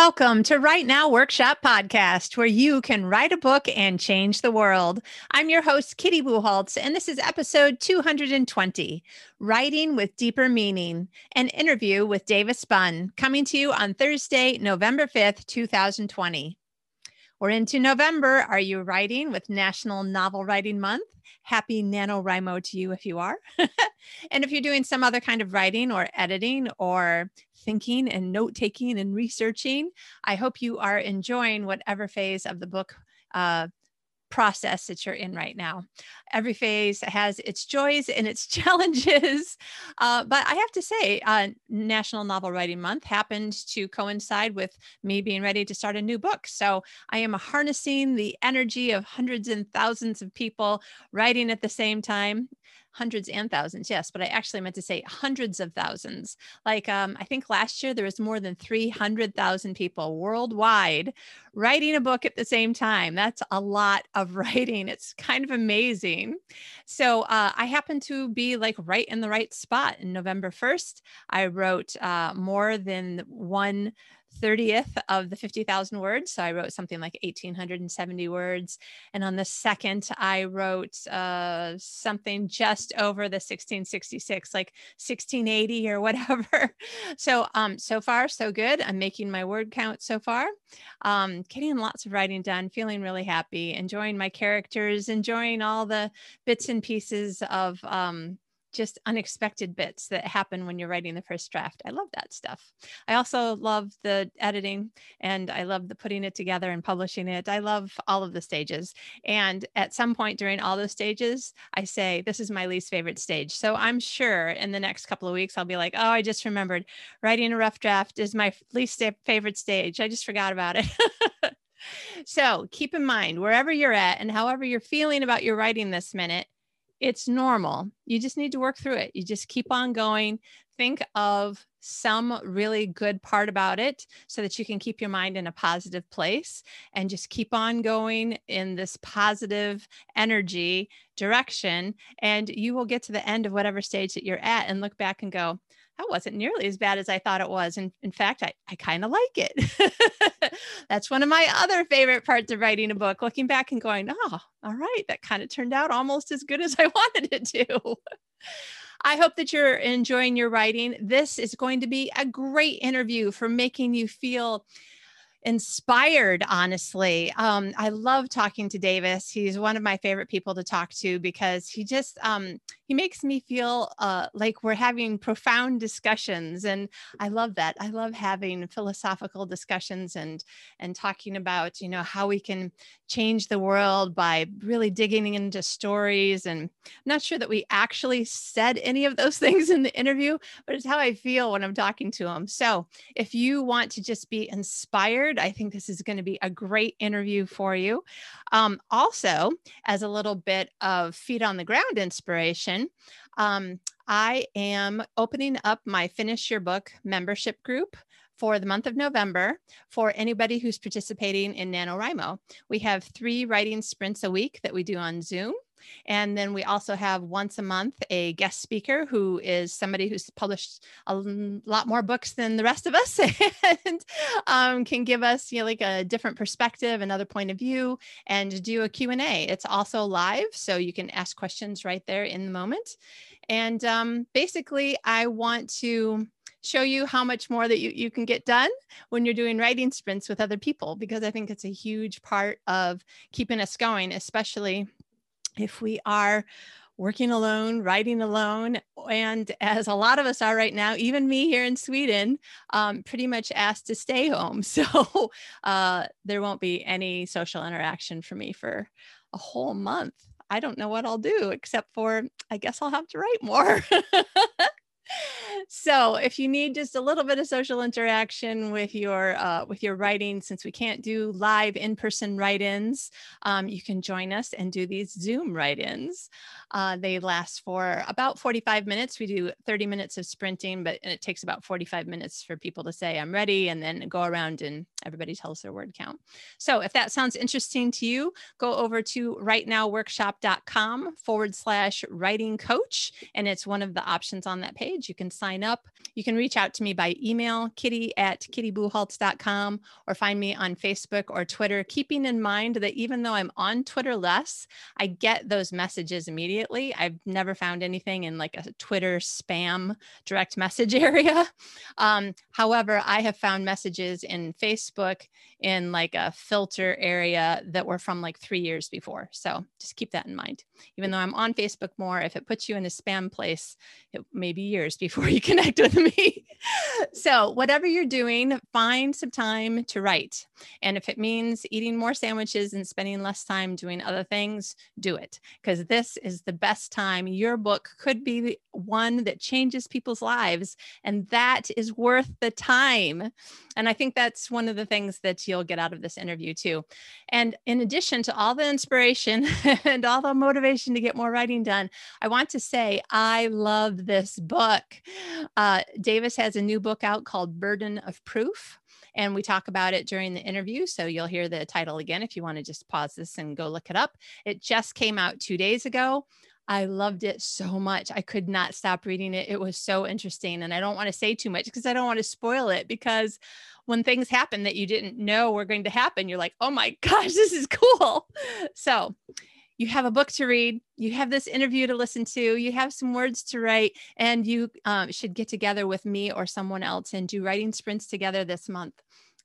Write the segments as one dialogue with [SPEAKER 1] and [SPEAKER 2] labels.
[SPEAKER 1] Welcome to Write Now Workshop Podcast, where you can write a book and change the world. I'm your host, Kitty Bucholtz, and this is episode 220 Writing with Deeper Meaning, an interview with Davis Bunn, coming to you on Thursday, November 5th, 2020. We're into November. Are you writing with National Novel Writing Month? Happy NaNoWriMo to you if you are. and if you're doing some other kind of writing or editing or thinking and note taking and researching, I hope you are enjoying whatever phase of the book uh, process that you're in right now. Every phase has its joys and its challenges. Uh, but I have to say, uh, National Novel Writing Month happened to coincide with me being ready to start a new book. So I am harnessing the energy of hundreds and thousands of people writing at the same time hundreds and thousands yes but i actually meant to say hundreds of thousands. Like um, i think last year there was more than 300000 people worldwide writing a book at the same time. That's a lot of writing. It's kind of amazing. So uh, i happen to be like right in the right spot in november 1st i wrote uh, more than one 30th of the 50,000 words. So I wrote something like 1,870 words. And on the second, I wrote uh, something just over the 1666, like 1680 or whatever. So, um, so far, so good. I'm making my word count so far. Um, getting lots of writing done, feeling really happy, enjoying my characters, enjoying all the bits and pieces of um, just unexpected bits that happen when you're writing the first draft. I love that stuff. I also love the editing and I love the putting it together and publishing it. I love all of the stages. And at some point during all those stages, I say, this is my least favorite stage. So I'm sure in the next couple of weeks, I'll be like, oh, I just remembered writing a rough draft is my least favorite stage. I just forgot about it. so keep in mind, wherever you're at and however you're feeling about your writing this minute, it's normal. You just need to work through it. You just keep on going. Think of some really good part about it so that you can keep your mind in a positive place and just keep on going in this positive energy direction. And you will get to the end of whatever stage that you're at and look back and go, that wasn't nearly as bad as I thought it was. And in fact, I, I kind of like it. That's one of my other favorite parts of writing a book, looking back and going, oh, all right, that kind of turned out almost as good as I wanted it to. I hope that you're enjoying your writing. This is going to be a great interview for making you feel inspired honestly. Um, i love talking to davis. He's one of my favorite people to talk to because he just um, he makes me feel uh, like we're having profound discussions and i love that. I love having philosophical discussions and and talking about you know how we can change the world by really digging into stories and i'm not sure that we actually said any of those things in the interview but it's how i feel when i'm talking to him. So if you want to just be inspired I think this is going to be a great interview for you. Um, also, as a little bit of feet on the ground inspiration, um, I am opening up my Finish Your Book membership group for the month of November for anybody who's participating in NaNoWriMo. We have three writing sprints a week that we do on Zoom. And then we also have once a month a guest speaker who is somebody who's published a lot more books than the rest of us and um, can give us you know, like a different perspective, another point of view, and do a Q&A. It's also live, so you can ask questions right there in the moment. And um, basically, I want to show you how much more that you, you can get done when you're doing writing sprints with other people, because I think it's a huge part of keeping us going, especially if we are working alone, writing alone, and as a lot of us are right now, even me here in Sweden, um, pretty much asked to stay home. So uh, there won't be any social interaction for me for a whole month. I don't know what I'll do except for I guess I'll have to write more. so if you need just a little bit of social interaction with your uh, with your writing since we can't do live in-person write-ins um, you can join us and do these zoom write-ins. Uh, they last for about 45 minutes. We do 30 minutes of sprinting but it takes about 45 minutes for people to say i'm ready and then go around and everybody tells their word count. So if that sounds interesting to you go over to writenowworkshop.com forward slash writing coach and it's one of the options on that page page. You can sign up. You can reach out to me by email, kitty at kittybucholtz.com, or find me on Facebook or Twitter, keeping in mind that even though I'm on Twitter less, I get those messages immediately. I've never found anything in like a Twitter spam direct message area. Um, however, I have found messages in Facebook in like a filter area that were from like three years before. So just keep that in mind. Even though I'm on Facebook more, if it puts you in a spam place, it may be years before you connect with me. so whatever you're doing, find some time to write. And if it means eating more sandwiches and spending less time doing other things, do it because this is the best time. Your book could be one that changes people's lives, and that is worth the time. And I think that's one of the things that you'll get out of this interview, too. And in addition to all the inspiration and all the motivation to get more writing done, I want to say I love this book. Uh, Davis has a new book out called Burden of Proof and we talk about it during the interview. So you'll hear the title again if you want to just pause this and go look it up. It just came out two days ago. I loved it so much. I could not stop reading it. It was so interesting. And I don't want to say too much because I don't want to spoil it because when things happen that you didn't know were going to happen, you're like, oh my gosh, this is cool. So you have a book to read, you have this interview to listen to, you have some words to write, and you um, should get together with me or someone else and do writing sprints together this month.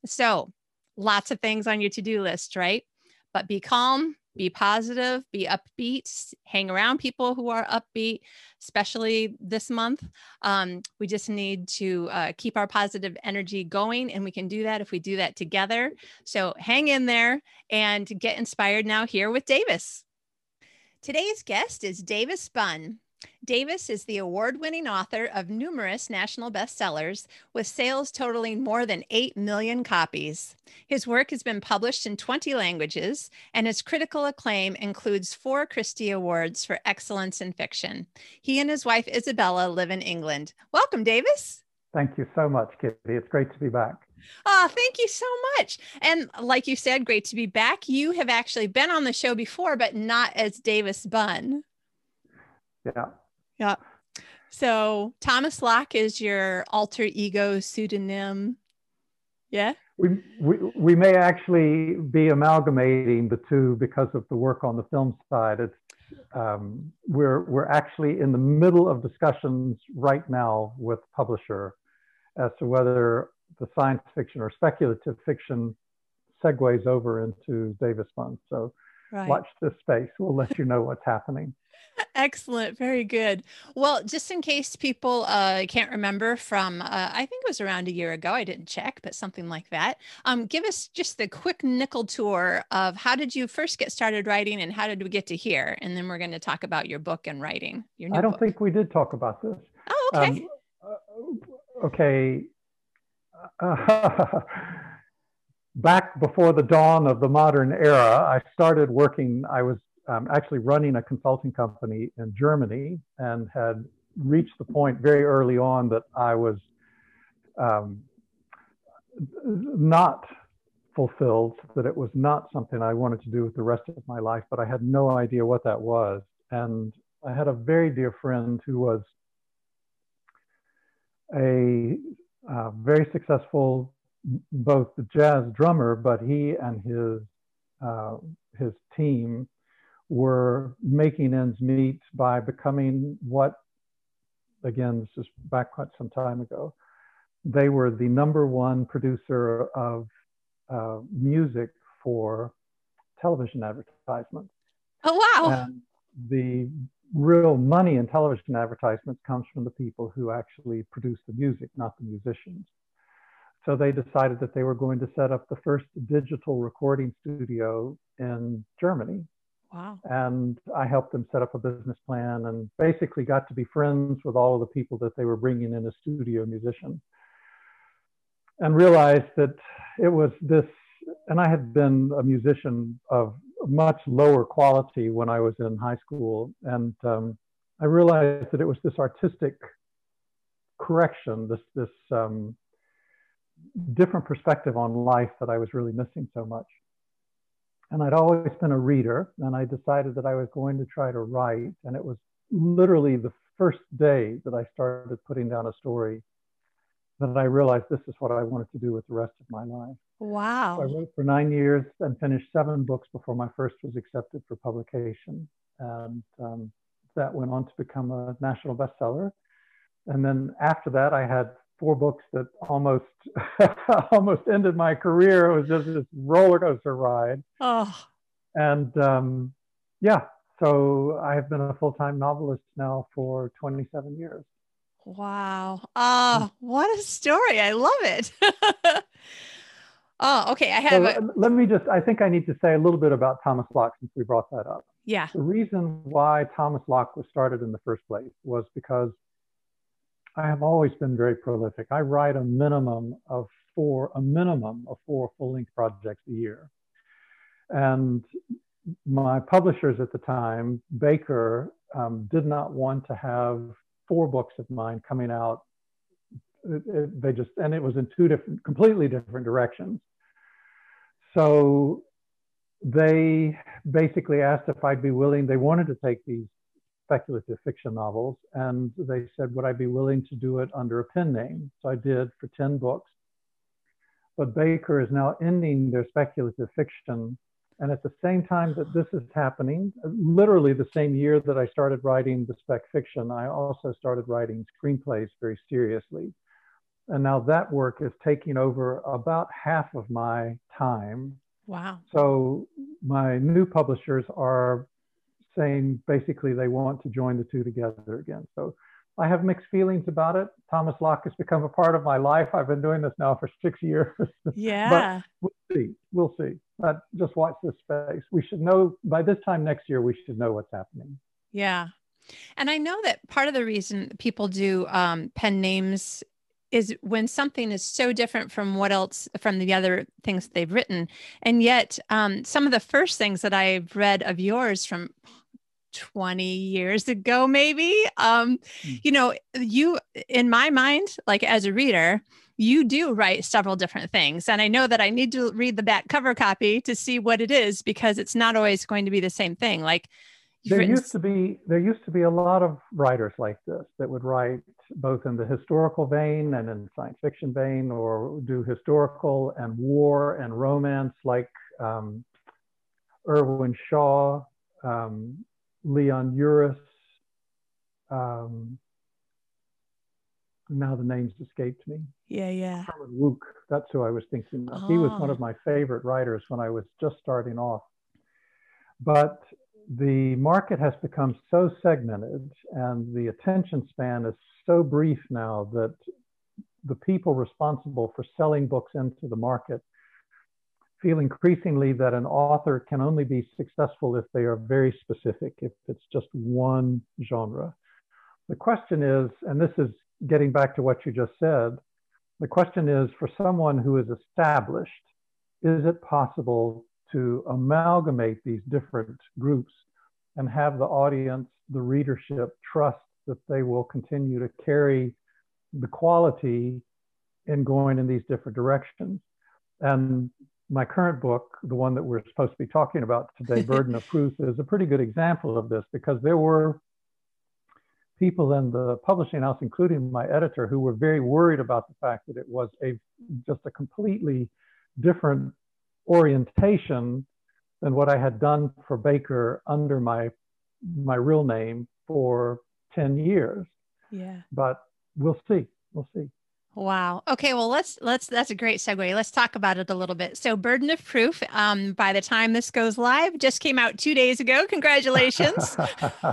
[SPEAKER 1] So, lots of things on your to do list, right? But be calm, be positive, be upbeat, hang around people who are upbeat, especially this month. Um, we just need to uh, keep our positive energy going, and we can do that if we do that together. So hang in there and get inspired now here with Davis. Today's guest is Davis Bunn. Davis is the award winning author of numerous national bestsellers with sales totaling more than 8 million copies. His work has been published in 20 languages, and his critical acclaim includes four Christie Awards for excellence in fiction. He and his wife Isabella live in England. Welcome, Davis.
[SPEAKER 2] Thank you so much, Kitty. It's great to be back.
[SPEAKER 1] Oh, thank you so much. And like you said, great to be back. You have actually been on the show before, but not as Davis Bunn.
[SPEAKER 2] Yeah.
[SPEAKER 1] Yeah. So Thomas Locke is your alter ego pseudonym. Yeah.
[SPEAKER 2] We, we, we may actually be amalgamating the two because of the work on the film side. It's, um, we're, we're actually in the middle of discussions right now with publisher as to whether the science fiction or speculative fiction segues over into Davis Bunn. So right. watch this space. We'll let you know what's happening.
[SPEAKER 1] Excellent. Very good. Well, just in case people uh, can't remember from, uh, I think it was around a year ago, I didn't check, but something like that. Um, give us just the quick nickel tour of how did you first get started writing and how did we get to here? And then we're going to talk about your book and writing. Your
[SPEAKER 2] I don't
[SPEAKER 1] book.
[SPEAKER 2] think we did talk about this.
[SPEAKER 1] Oh, okay. Um,
[SPEAKER 2] uh, okay. back before the dawn of the modern era, I started working, I was um, actually running a consulting company in Germany and had reached the point very early on that I was um, not fulfilled, that it was not something I wanted to do with the rest of my life, but I had no idea what that was. And I had a very dear friend who was a uh, very successful both the jazz drummer, but he and his uh, his team were making ends meet by becoming what, again, this is back quite some time ago. They were the number one producer of uh, music for television advertisements.
[SPEAKER 1] Oh wow!
[SPEAKER 2] And the real money in television advertisements comes from the people who actually produce the music, not the musicians. So they decided that they were going to set up the first digital recording studio in Germany.
[SPEAKER 1] Wow.
[SPEAKER 2] And I helped them set up a business plan and basically got to be friends with all of the people that they were bringing in as studio musicians. And realized that it was this, and I had been a musician of much lower quality when I was in high school. And um, I realized that it was this artistic correction, this, this um, different perspective on life that I was really missing so much. And I'd always been a reader, and I decided that I was going to try to write. And it was literally the first day that I started putting down a story that I realized this is what I wanted to do with the rest of my life.
[SPEAKER 1] Wow.
[SPEAKER 2] So I wrote for nine years and finished seven books before my first was accepted for publication. And um, that went on to become a national bestseller. And then after that, I had four books that almost almost ended my career. It was just this roller coaster ride.
[SPEAKER 1] Oh.
[SPEAKER 2] And um, yeah, so I have been a full time novelist now for 27 years.
[SPEAKER 1] Wow. Oh, what a story. I love it. oh, okay. I have.
[SPEAKER 2] So, a- let me just, I think I need to say a little bit about Thomas Locke since we brought that up.
[SPEAKER 1] Yeah.
[SPEAKER 2] The reason why Thomas Locke was started in the first place was because I have always been very prolific. I write a minimum of four, a minimum of four full length projects a year. And my publishers at the time, Baker, um, did not want to have four books of mine coming out. It, it, they just, and it was in two different, completely different directions. So they basically asked if I'd be willing, they wanted to take these speculative fiction novels, and they said, would I be willing to do it under a pen name? So I did for 10 books. But Baker is now ending their speculative fiction. And at the same time that this is happening, literally the same year that I started writing the spec fiction, I also started writing screenplays very seriously. And now that work is taking over about half of my time.
[SPEAKER 1] Wow.
[SPEAKER 2] So my new publishers are saying basically they want to join the two together again. So I have mixed feelings about it. Thomas Locke has become a part of my life. I've been doing this now for six years.
[SPEAKER 1] Yeah.
[SPEAKER 2] but we'll see. We'll see. But just watch this space. We should know by this time next year, we should know what's happening.
[SPEAKER 1] Yeah. And I know that part of the reason people do um, pen names is when something is so different from what else from the other things they've written. And yet um, some of the first things that i've read of yours from 20 years ago maybe um, mm. you know you in my mind like as a reader you do write several different things. And i know that i need to read the back cover copy to see what it is because it's not always going to be the same thing. Like
[SPEAKER 2] there written... used to be there used to be a lot of writers like this that would write both in the historical vein and in science fiction vein, or do historical and war and romance like um, Irwin Shaw, um, Leon Uris. Um, now the names escaped me.
[SPEAKER 1] Yeah, yeah.
[SPEAKER 2] Herman Wouk, that's who I was thinking of. Oh. He was one of my favorite writers when I was just starting off. But the market has become so segmented and the attention span is so brief now that the people responsible for selling books into the market feel increasingly that an author can only be successful if they are very specific, if it's just one genre. The question is, and this is getting back to what you just said, the question is for someone who is established, is it possible to amalgamate these different groups and have the audience, the readership trust that they will continue to carry the quality in going in these different directions. And my current book, the one that we're supposed to be talking about today, Burden of Proof, is a pretty good example of this because there were people in the publishing house, including my editor, who were very worried about the fact that it was a just a completely different orientation than what I had done for Baker under my my real name for 10 years.
[SPEAKER 1] Yeah.
[SPEAKER 2] But we'll see. We'll see.
[SPEAKER 1] Wow. Okay. Well, let's let's that's a great segue. Let's talk about it a little bit. So, Burden of Proof. Um, by the time this goes live, just came out two days ago. Congratulations.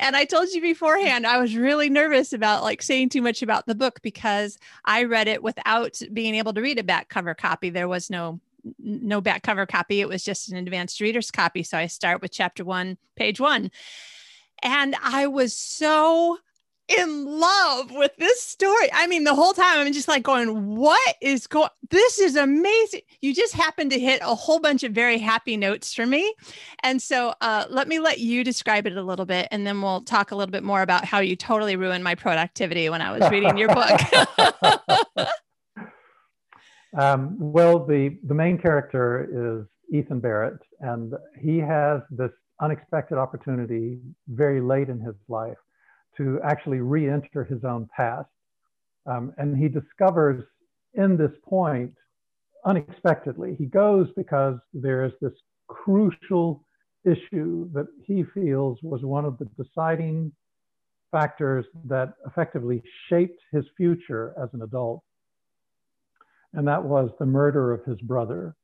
[SPEAKER 1] and I told you beforehand, I was really nervous about like saying too much about the book because I read it without being able to read a back cover copy. There was no no back cover copy. It was just an advanced reader's copy. So I start with chapter one, page one. And I was so in love with this story. I mean, the whole time I'm just like going, what is going this is amazing. You just happened to hit a whole bunch of very happy notes for me. And so uh, let me let you describe it a little bit and then we'll talk a little bit more about how you totally ruined my productivity when I was reading your book.
[SPEAKER 2] um, well, the, the main character is Ethan Barrett, and he has this unexpected opportunity very late in his life to actually re enter his own past. Um, and he discovers in this point, unexpectedly, he goes because there's this crucial issue that he feels was one of the deciding factors that effectively shaped his future as an adult. And that was the murder of his brother.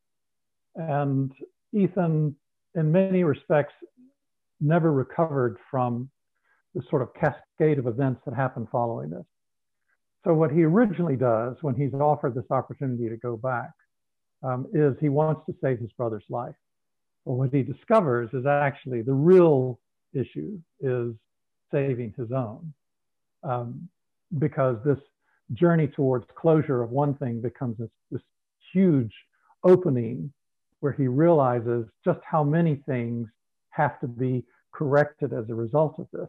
[SPEAKER 2] And Ethan, in many respects, never recovered from the sort of cascade of events that happened following this. So, what he originally does when he's offered this opportunity to go back um, is he wants to save his brother's life. But what he discovers is actually the real issue is saving his own. Um, because this journey towards closure of one thing becomes this, this huge opening where he realizes just how many things have to be corrected as a result of this.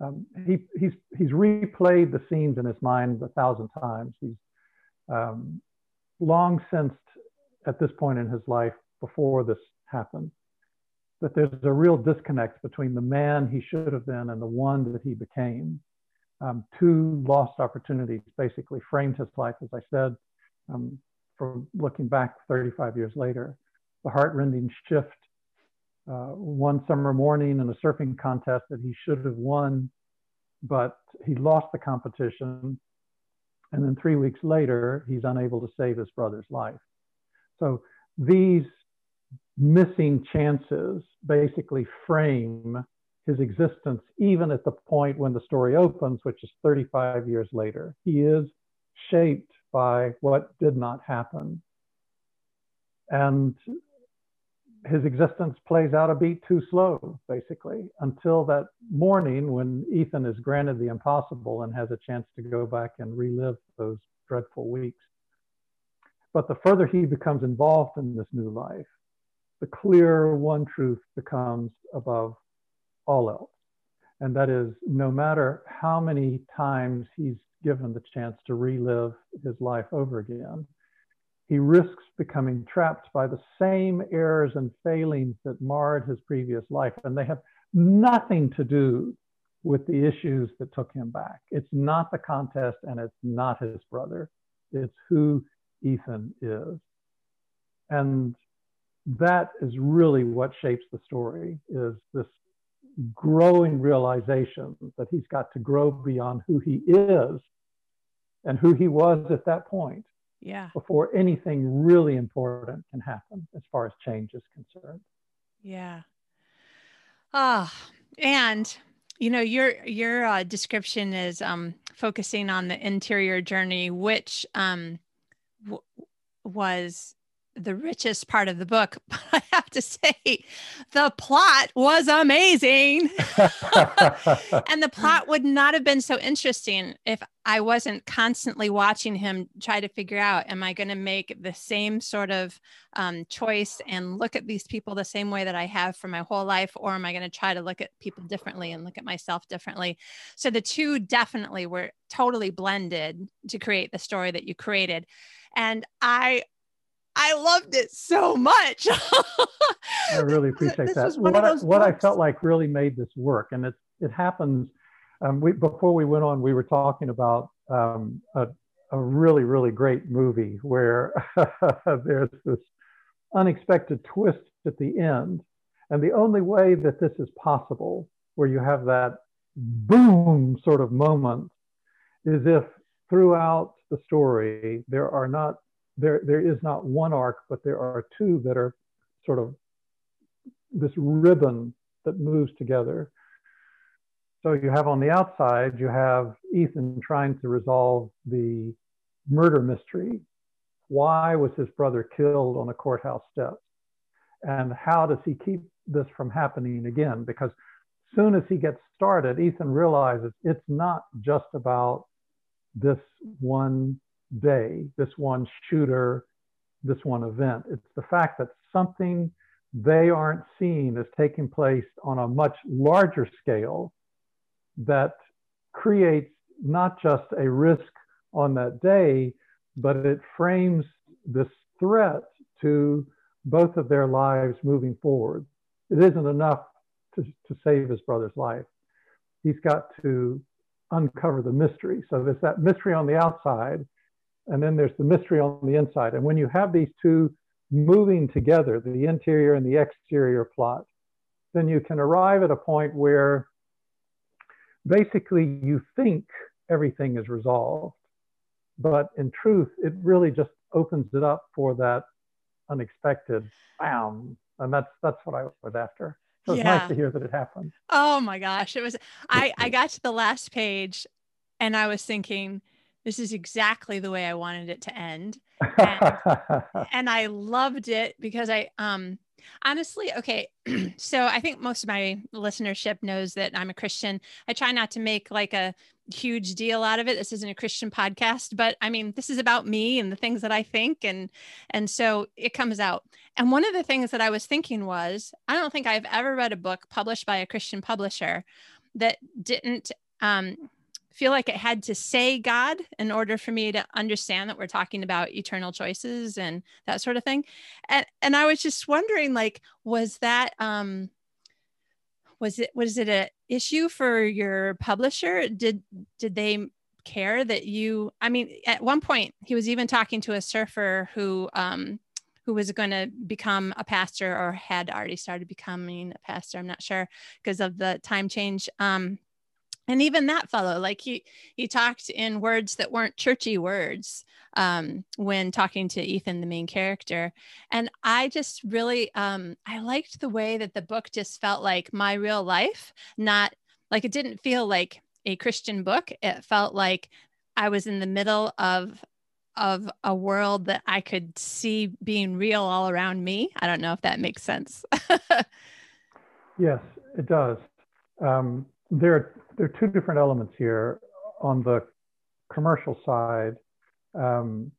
[SPEAKER 2] Um, he, he's, he's replayed the scenes in his mind a thousand times. He's um, long since at this point in his life before this happened that there's a real disconnect between the man he should have been and the one that he became. Um, two lost opportunities basically framed his life, as I said, um, from looking back 35 years later. The heartrending shift uh, one summer morning in a surfing contest that he should have won, but he lost the competition. And then three weeks later, he's unable to save his brother's life. So these missing chances basically frame his existence, even at the point when the story opens, which is 35 years later. He is shaped by what did not happen. And his existence plays out a beat too slow, basically, until that morning when Ethan is granted the impossible and has a chance to go back and relive those dreadful weeks. But the further he becomes involved in this new life, the clearer one truth becomes above all else. And that is no matter how many times he's given the chance to relive his life over again, he risks becoming trapped by the same errors and failings that marred his previous life. And they have nothing to do with the issues that took him back. It's not the contest and it's not his brother. It's who Ethan is. And that is really what shapes the story is this growing realization that he's got to grow beyond who he is and who he was at that point
[SPEAKER 1] yeah.
[SPEAKER 2] before anything really important can happen as far as change is concerned.
[SPEAKER 1] Yeah. Ah oh, and you know your your uh, description is um focusing on the interior journey which um w- was the richest part of the book, but I have to say the plot was amazing. and the plot would not have been so interesting if I wasn't constantly watching him try to figure out am I going to make the same sort of um, choice and look at these people the same way that I have for my whole life, or am I going to try to look at people differently and look at myself differently? So the two definitely were totally blended to create the story that you created. And I I loved it so much.
[SPEAKER 2] I really appreciate that. What, I, what I, felt like really made this work, and it it happens. Um, we, before we went on, we were talking about um, a, a really really great movie where there's this unexpected twist at the end, and the only way that this is possible, where you have that boom sort of moment, is if throughout the story there are not there, there is not one arc, but there are two that are sort of this ribbon that moves together. So you have on the outside, you have Ethan trying to resolve the murder mystery. Why was his brother killed on the courthouse steps? And how does he keep this from happening again? Because soon as he gets started, Ethan realizes it's not just about this one day, this one shooter, this one event. It's the fact that something they aren't seeing is taking place on a much larger scale that creates not just a risk on that day, but it frames this threat to both of their lives moving forward. It isn't enough to, to save his brother's life. he's got to uncover the mystery. So there's that mystery on the outside, and then there's the mystery on the inside. And when you have these two moving together, the interior and the exterior plot, then you can arrive at a point where basically you think everything is resolved. But in truth, it really just opens it up for that unexpected bam. And that's that's what I was after. So it's yeah. nice to hear that it happened.
[SPEAKER 1] Oh my gosh. It was I, I got to the last page and I was thinking, this is exactly the way I wanted it to end. And, and I loved it because I um honestly okay so i think most of my listenership knows that i'm a christian i try not to make like a huge deal out of it this isn't a christian podcast but i mean this is about me and the things that i think and and so it comes out and one of the things that i was thinking was i don't think i've ever read a book published by a christian publisher that didn't um, feel like it had to say God in order for me to understand that we're talking about eternal choices and that sort of thing. And and I was just wondering, like, was that um was it was it a issue for your publisher? Did did they care that you I mean, at one point he was even talking to a surfer who um who was going to become a pastor or had already started becoming a pastor. I'm not sure because of the time change. Um, and even that fellow like he he talked in words that weren't churchy words um, when talking to ethan the main character. And i just really um, i liked the way that the book just felt like my real life not like it didn't feel like a christian book. It felt like i was in the middle of of a world that i could see being real all around me. I don't know if that makes sense.
[SPEAKER 2] Yes it does. Um, there are there are two different elements here. On the commercial side, um,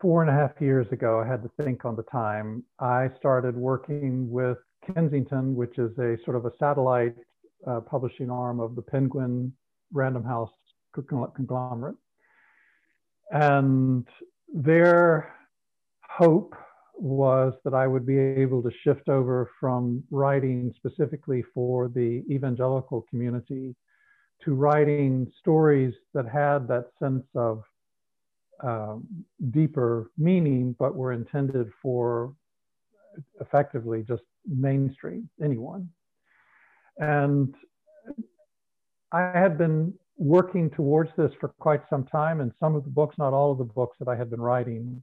[SPEAKER 2] four and a half years ago, I had to think on the time, I started working with Kensington, which is a sort of a satellite uh, publishing arm of the Penguin Random House conglomerate. And their hope was that I would be able to shift over from writing specifically for the evangelical community to writing stories that had that sense of um, deeper meaning, but were intended for effectively just mainstream, anyone. And I had been working towards this for quite some time, and some of the books, not all of the books that I had been writing,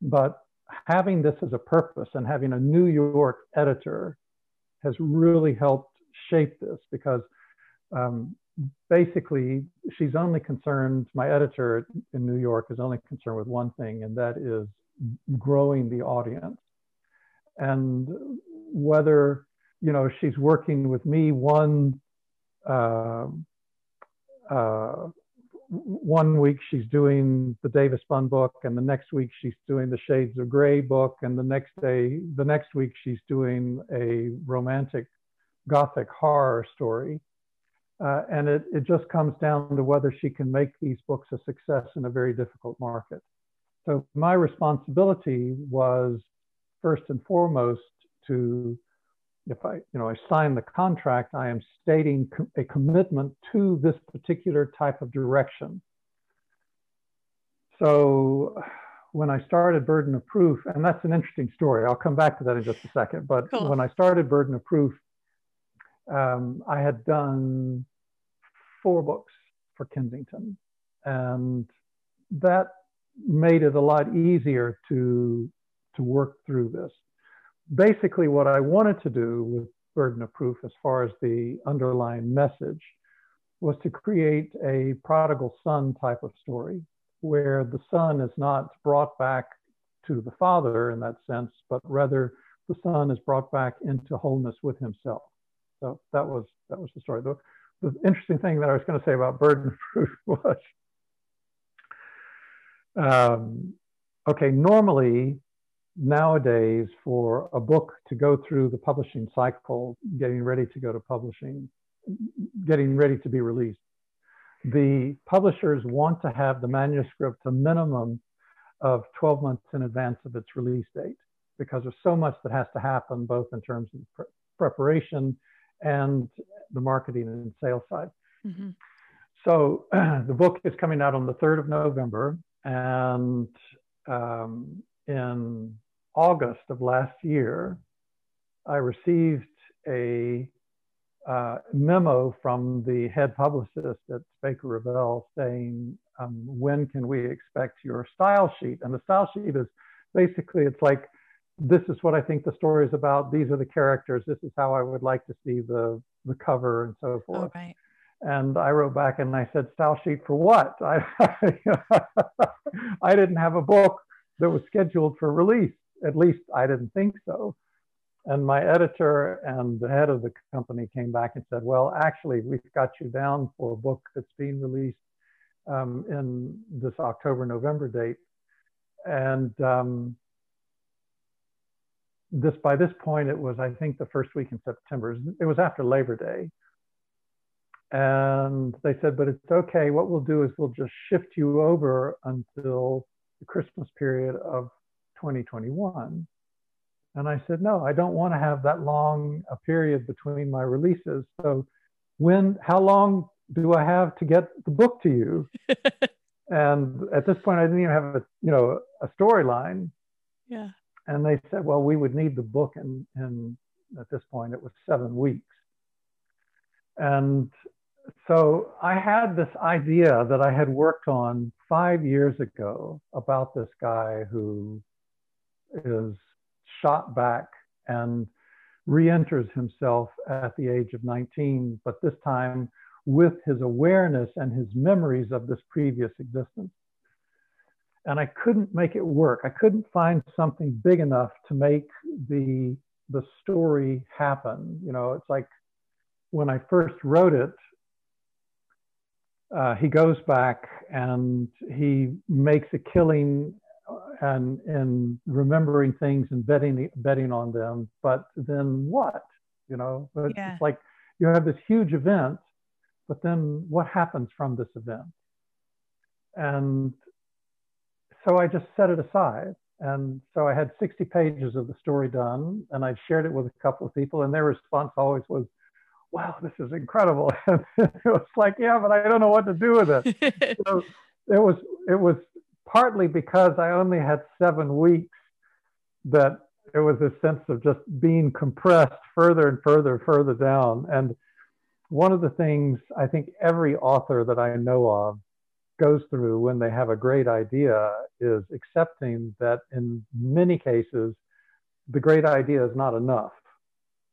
[SPEAKER 2] but having this as a purpose and having a New York editor has really helped shape this because um, basically she's only concerned, my editor in New York is only concerned with one thing, and that is growing the audience. And whether, you know, she's working with me one uh, uh, one week she's doing the Davis Bunn book, and the next week she's doing the Shades of Grey book, and the next day, the next week she's doing a romantic gothic horror story. Uh, and it, it just comes down to whether she can make these books a success in a very difficult market. So my responsibility was first and foremost to if I, you know, I sign the contract, I am stating co a commitment to this particular type of direction. So when I started Burden of Proof, and that's an interesting story, I'll come back to that in just a second, but cool. when I started Burden of Proof, um, I had done four books for Kensington, and that made it a lot easier to, to work through this basically what I wanted to do with burden of proof as far as the underlying message was to create a prodigal son type of story where the son is not brought back to the father in that sense, but rather the son is brought back into wholeness with himself. So that was that was the story. The, the interesting thing that I was going to say about burden of proof was, um, okay, normally nowadays for a book to go through the publishing cycle, getting ready to go to publishing, getting ready to be released, the publishers want to have the manuscript a minimum of 12 months in advance of its release date because there's so much that has to happen both in terms of preparation and the marketing and sales side.
[SPEAKER 1] Mm-hmm.
[SPEAKER 2] So the book is coming out on the 3rd of November. And um, in August of last year, I received a uh, memo from the head publicist at Baker Revell saying, um, when can we expect your style sheet? And the style sheet is basically, it's like, this is what I think the story is about. These are the characters. This is how I would like to see the, the cover and so forth.
[SPEAKER 1] Oh, right.
[SPEAKER 2] And I wrote back and I said, style sheet for what? I, I didn't have a book that was scheduled for release. At least I didn't think so. And my editor and the head of the company came back and said, well, actually, we've got you down for a book that's being released um, in this October, November date. And um, this by this point, it was, I think, the first week in September. It was after Labor Day. And they said, but it's okay. What we'll do is we'll just shift you over until the Christmas period of 2021. And I said, no, I don't want to have that long a period between my releases. So when, how long do I have to get the book to you? and at this point, I didn't even have a, you know, a storyline.
[SPEAKER 1] Yeah.
[SPEAKER 2] And they said, well, we would need the book And, in at this point, it was seven weeks. And so I had this idea that I had worked on five years ago about this guy who is shot back and re-enters himself at the age of 19, but this time with his awareness and his memories of this previous existence. And I couldn't make it work. I couldn't find something big enough to make the the story happen. You know, it's like when I first wrote it, uh, he goes back and he makes a killing and and remembering things and betting betting on them. But then what? You know,
[SPEAKER 1] yeah.
[SPEAKER 2] it's like you have this huge event, but then what happens from this event? And so I just set it aside. And so I had 60 pages of the story done, and I shared it with a couple of people, and their response always was, wow, this is incredible. And it was like, yeah, but I don't know what to do with it. so it was it was partly because I only had seven weeks that it was a sense of just being compressed further and further and further down. And one of the things I think every author that I know of goes through when they have a great idea is accepting that in many cases, the great idea is not enough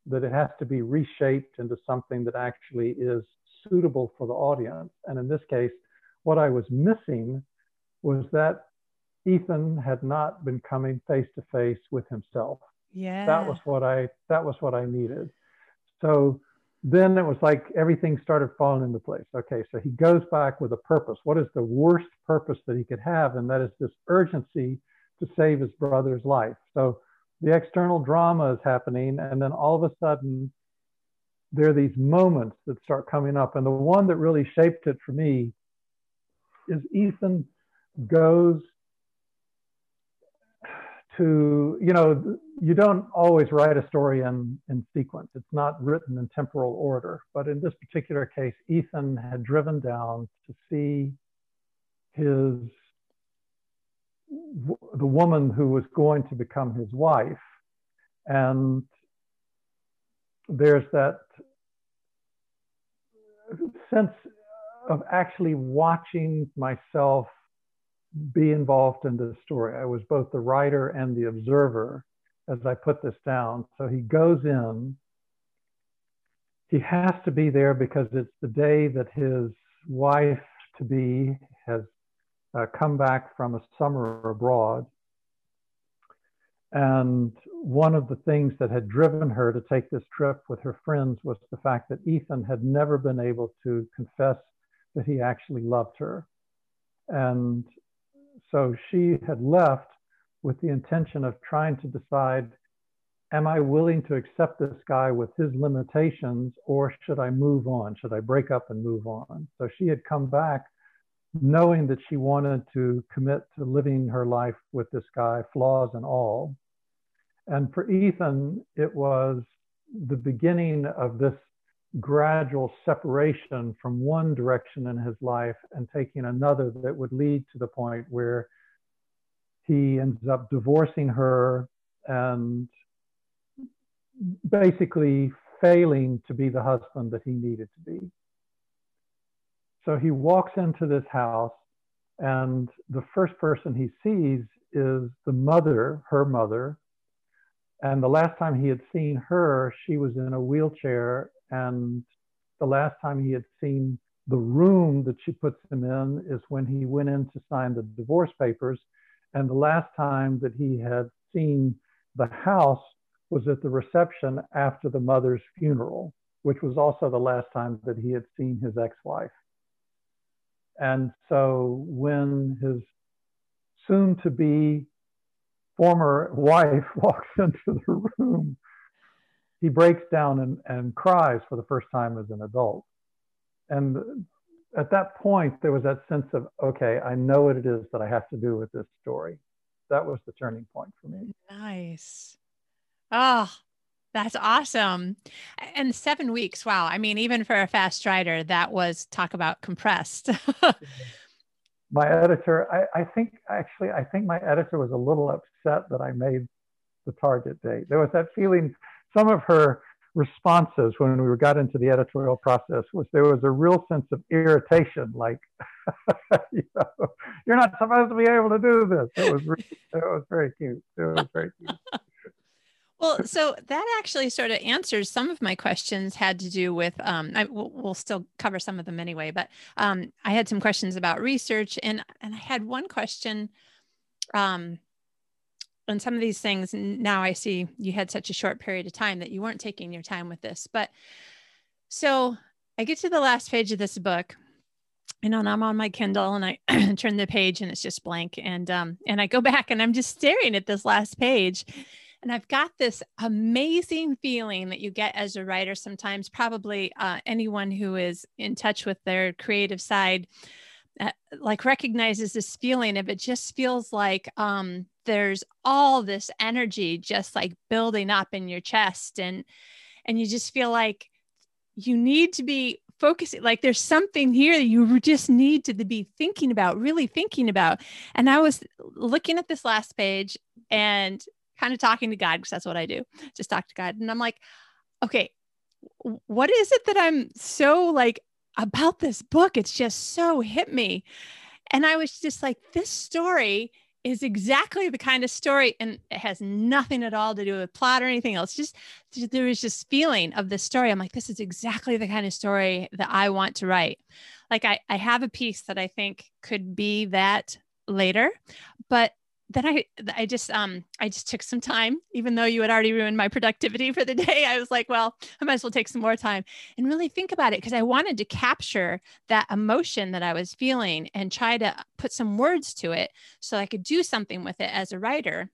[SPEAKER 2] that it has to be reshaped into something that actually is suitable for the audience. And in this case, what I was missing was that Ethan had not been coming face to face with himself.
[SPEAKER 1] Yeah.
[SPEAKER 2] That was what I that was what I needed. So then it was like everything started falling into place. Okay, so he goes back with a purpose. What is the worst purpose that he could have? And that is this urgency to save his brother's life. So the external drama is happening, and then all of a sudden, there are these moments that start coming up. And the one that really shaped it for me is Ethan goes to, you know, you don't always write a story in, in sequence. It's not written in temporal order. But in this particular case, Ethan had driven down to see his the woman who was going to become his wife. And there's that sense of actually watching myself be involved in the story. I was both the writer and the observer as I put this down. So he goes in. He has to be there because it's the day that his wife to be has uh, come back from a summer abroad. And one of the things that had driven her to take this trip with her friends was the fact that Ethan had never been able to confess that he actually loved her. And so she had left with the intention of trying to decide am I willing to accept this guy with his limitations or should I move on? Should I break up and move on? So she had come back knowing that she wanted to commit to living her life with this guy, flaws and all. And for Ethan, it was the beginning of this gradual separation from one direction in his life and taking another that would lead to the point where he ends up divorcing her and basically failing to be the husband that he needed to be. So he walks into this house, and the first person he sees is the mother, her mother. And the last time he had seen her, she was in a wheelchair. And the last time he had seen the room that she puts him in is when he went in to sign the divorce papers. And the last time that he had seen the house was at the reception after the mother's funeral, which was also the last time that he had seen his ex wife. And so when his soon to be former wife walks into the room, he breaks down and, and cries for the first time as an adult. And at that point, there was that sense of, okay, I know what it is that I have to do with this story. That was the turning point for me.
[SPEAKER 1] Nice. Oh, that's awesome. And seven weeks. Wow. I mean, even for a fast writer, that was talk about compressed.
[SPEAKER 2] my editor, I, I, think actually, I think my editor was a little upset that I made the target date. There was that feeling, some of her responses when we got into the editorial process was there was a real sense of irritation, like, you know, you're not supposed to be able to do this. It was, it was very cute. It was very cute.
[SPEAKER 1] Well, so that actually sort of answers some of my questions had to do with, um, I, we'll, we'll still cover some of them anyway, but um, I had some questions about research and, and I had one question um, on some of these things. Now I see you had such a short period of time that you weren't taking your time with this, but so I get to the last page of this book you know, and I'm on my Kindle and I turn the page and it's just blank. And um, and I go back and I'm just staring at this last page. And I've got this amazing feeling that you get as a writer sometimes, probably uh, anyone who is in touch with their creative side. Uh, like recognizes this feeling of it just feels like um, there's all this energy just like building up in your chest and and you just feel like you need to be focusing like there's something here that you just need to be thinking about really thinking about and i was looking at this last page and kind of talking to God because that's what I do. Just talk to God. And I'm like, okay, what is it that I'm so like about this book? It's just so hit me. And I was just like, this story is exactly the kind of story, and it has nothing at all to do with plot or anything else. Just there was just feeling of the story. I'm like, this is exactly the kind of story that I want to write. Like I, I have a piece that I think could be that later, but then I I just um I just took some time, even though you had already ruined my productivity for the day. I was like, well, I might as well take some more time and really think about it because I wanted to capture that emotion that I was feeling and try to put some words to it so I could do something with it as a writer.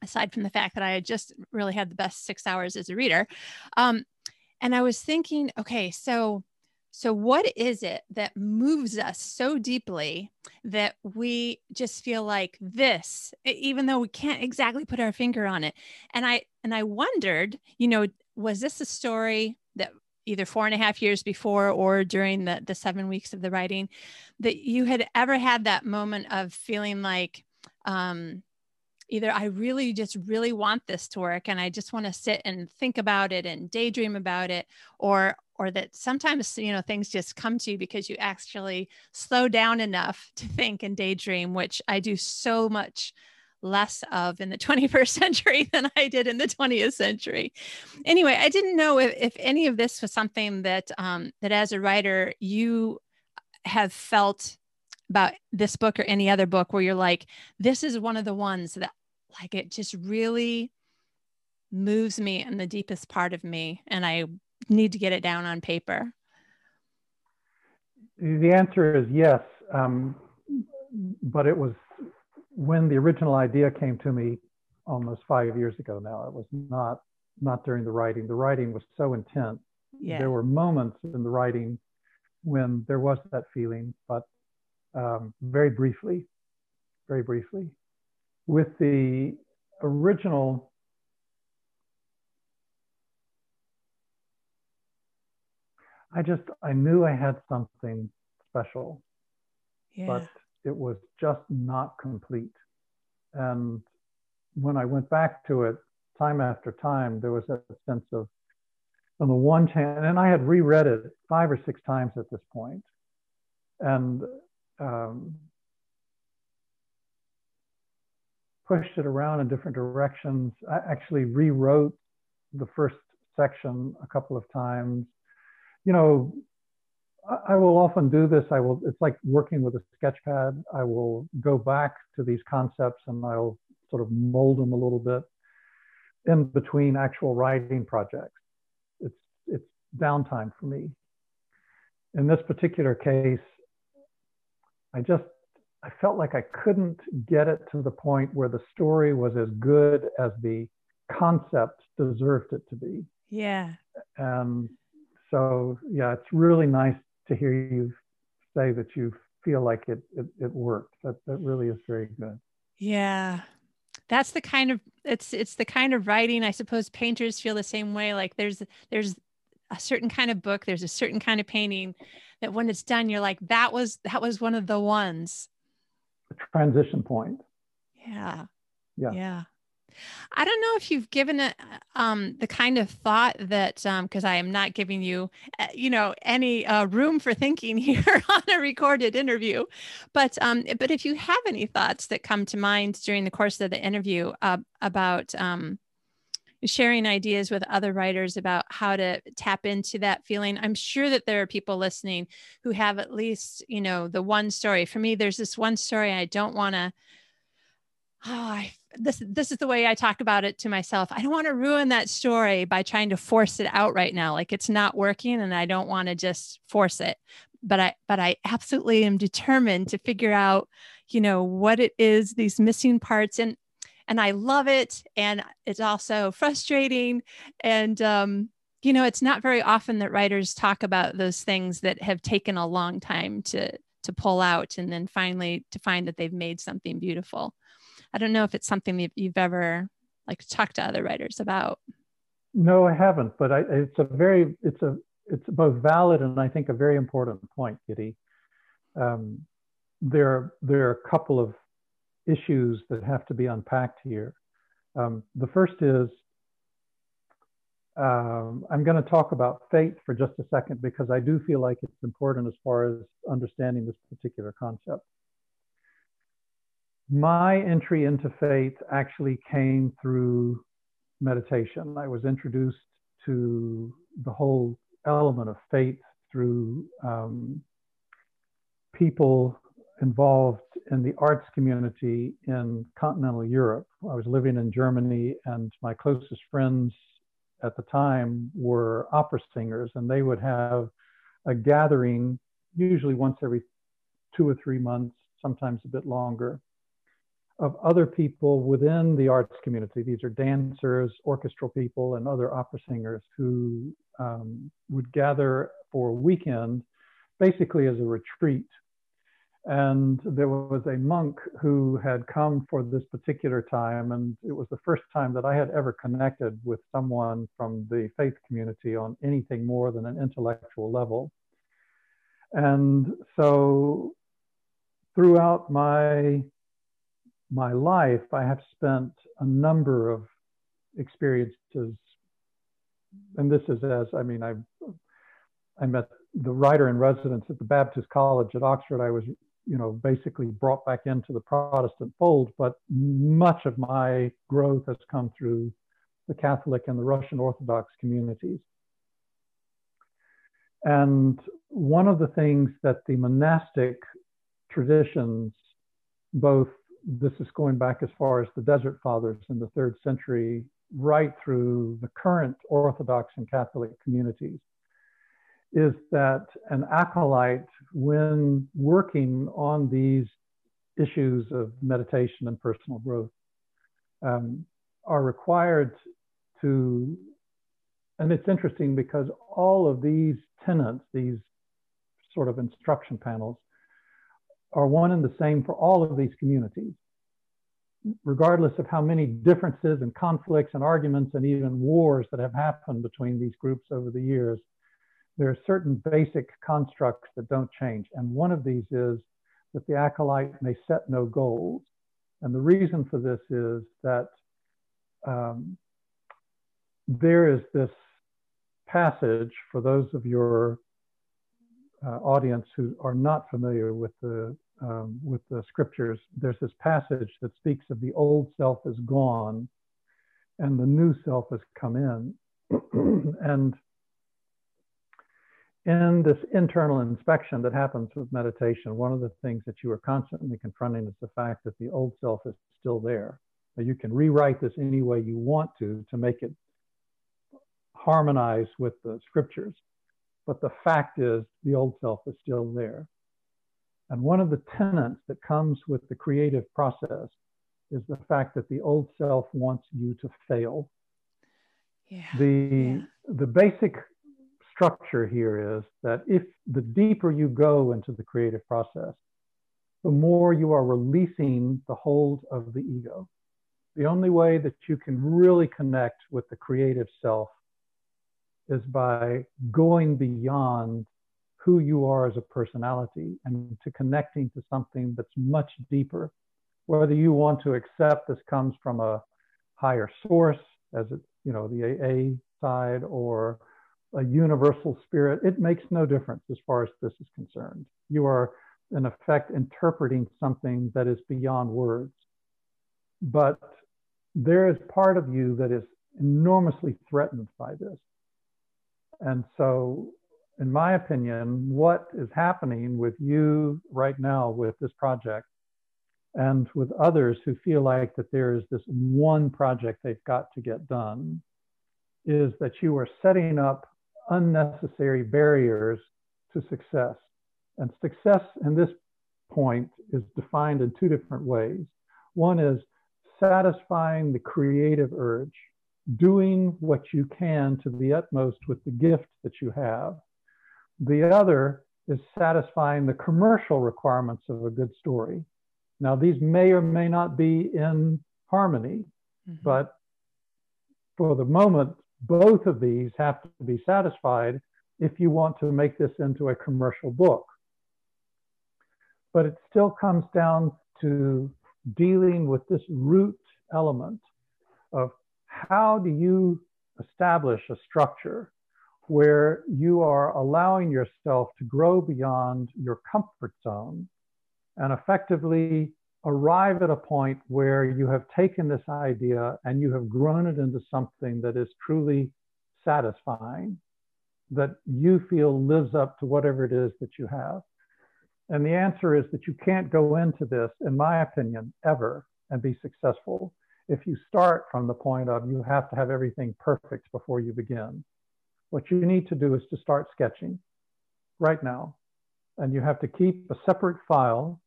[SPEAKER 1] Aside from the fact that I had just really had the best six hours as a reader. Um, and I was thinking, okay, so so, what is it that moves us so deeply that we just feel like this, even though we can't exactly put our finger on it? And I and I wondered, you know, was this a story that either four and a half years before or during the the seven weeks of the writing that you had ever had that moment of feeling like um, either I really just really want this to work and I just want to sit and think about it and daydream about it or or that sometimes you know things just come to you because you actually slow down enough to think and daydream which I do so much less of in the 21st century than I did in the 20th century. Anyway, I didn't know if, if any of this was something that um, that as a writer you have felt about this book or any other book where you're like, this is one of the ones that like it just really moves me in the deepest part of me and I need to get it down on paper?
[SPEAKER 2] The answer is yes. Um, but it was when the original idea came to me almost five years ago now. It was not not during the writing. The writing was so intense. Yeah. There were moments in the writing when there was that feeling, but um, very briefly, very briefly. With the original I just I knew I had something special,
[SPEAKER 1] yeah.
[SPEAKER 2] but it was just not complete. And when I went back to it time after time, there was a sense of on the one hand, and I had reread it five or six times at this point, and um, pushed it around in different directions. I actually rewrote the first section a couple of times. You know, I, I will often do this. I will, it's like working with a sketch pad. I will go back to these concepts and I'll sort of mold them a little bit in between actual writing projects. It's, it's downtime for me. In this particular case, I just I felt like I couldn't get it to the point where the story was as good as the concept deserved it to be.
[SPEAKER 1] Yeah.
[SPEAKER 2] And so, yeah, it's really nice to hear you say that you feel like it it, it worked. That that really is very good.
[SPEAKER 1] Yeah. That's the kind of it's it's the kind of writing I suppose painters feel the same way. Like there's there's a certain kind of book, there's a certain kind of painting that when it's done, you're like, that was that was one of the ones.
[SPEAKER 2] Transition point.
[SPEAKER 1] Yeah.
[SPEAKER 2] Yeah.
[SPEAKER 1] Yeah. I don't know if you've given it um, the kind of thought that, because um, I am not giving you, uh, you know, any uh, room for thinking here on a recorded interview, but um, but if you have any thoughts that come to mind during the course of the interview uh, about um, sharing ideas with other writers about how to tap into that feeling i'm sure that there are people listening who have at least you know the one story for me there's this one story i don't want to oh, I, this this is the way I talk about it to myself. I don't want to ruin that story by trying to force it out right now. Like it's not working, and I don't want to just force it. But I but I absolutely am determined to figure out, you know, what it is these missing parts and and I love it. And it's also frustrating. And, um, you know, it's not very often that writers talk about those things that have taken a long time to, to pull out and then finally to find that they've made something beautiful. I don't know if it's something that you've ever like talked to other writers about.
[SPEAKER 2] No, I haven't, but I, it's a very, it's a, it's both valid and I think a very important point, Kitty. Um, there, there are a couple of issues that have to be unpacked here. Um, the first is um, I'm going to talk about faith for just a second because I do feel like it's important as far as understanding this particular concept. My entry into faith actually came through meditation. I was introduced to the whole element of faith through um, people involved in the arts community in continental Europe. I was living in Germany, and my closest friends at the time were opera singers, and they would have a gathering, usually once every two or three months, sometimes a bit longer, of other people within the arts community. These are dancers, orchestral people, and other opera singers who um, would gather for a weekend, basically as a retreat and there was a monk who had come for this particular time, and it was the first time that I had ever connected with someone from the faith community on anything more than an intellectual level. And so throughout my my life, I have spent a number of experiences, and this is as I mean, I I met the writer in residence at the Baptist College at Oxford. I was you know, basically brought back into the Protestant fold, but much of my growth has come through the Catholic and the Russian Orthodox communities. And one of the things that the monastic traditions, both this is going back as far as the Desert Fathers in the third century, right through the current Orthodox and Catholic communities, is that an acolyte, when working on these issues of meditation and personal growth, um, are required to, and it's interesting because all of these tenets, these sort of instruction panels, are one and the same for all of these communities, regardless of how many differences and conflicts and arguments and even wars that have happened between these groups over the years there are certain basic constructs that don't change. And one of these is that the acolyte may set no goals. And the reason for this is that um, there is this passage for those of your uh, audience who are not familiar with the um, with the scriptures. There's this passage that speaks of the old self is gone, and the new self has come in, and in this internal inspection that happens with meditation, one of the things that you are constantly confronting is the fact that the old self is still there. Now you can rewrite this any way you want to to make it harmonize with the scriptures. But the fact is, the old self is still there. And one of the tenets that comes with the creative process is the fact that the old self wants you to fail. Yeah. The, yeah. the basic structure here is that if the deeper you go into the creative process, the more you are releasing the hold of the ego. The only way that you can really connect with the creative self is by going beyond who you are as a personality and to connecting to something that's much deeper. Whether you want to accept this comes from a higher source, as it, you know, the AA side, or a universal spirit, it makes no difference as far as this is concerned. You are, in effect, interpreting something that is beyond words. But there is part of you that is enormously threatened by this. And so, in my opinion, what is happening with you right now with this project and with others who feel like that there is this one project they've got to get done is that you are setting up unnecessary barriers to success. And success in this point is defined in two different ways. One is satisfying the creative urge, doing what you can to the utmost with the gift that you have. The other is satisfying the commercial requirements of a good story. Now, these may or may not be in harmony, mm-hmm. but for the moment, both of these have to be satisfied if you want to make this into a commercial book. But it still comes down to dealing with this root element of how do you establish a structure where you are allowing yourself to grow beyond your comfort zone and effectively arrive at a point where you have taken this idea and you have grown it into something that is truly satisfying, that you feel lives up to whatever it is that you have. And the answer is that you can't go into this, in my opinion, ever and be successful if you start from the point of you have to have everything perfect before you begin. What you need to do is to start sketching right now. And you have to keep a separate file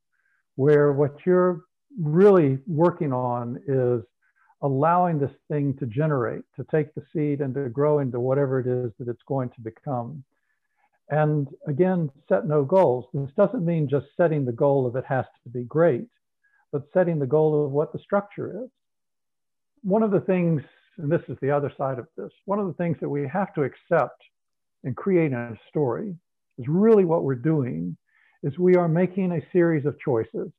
[SPEAKER 2] where what you're really working on is allowing this thing to generate, to take the seed and to grow into whatever it is that it's going to become. And again, set no goals. This doesn't mean just setting the goal of it has to be great, but setting the goal of what the structure is. One of the things, and this is the other side of this, one of the things that we have to accept in creating a story is really what we're doing is we are making a series of choices.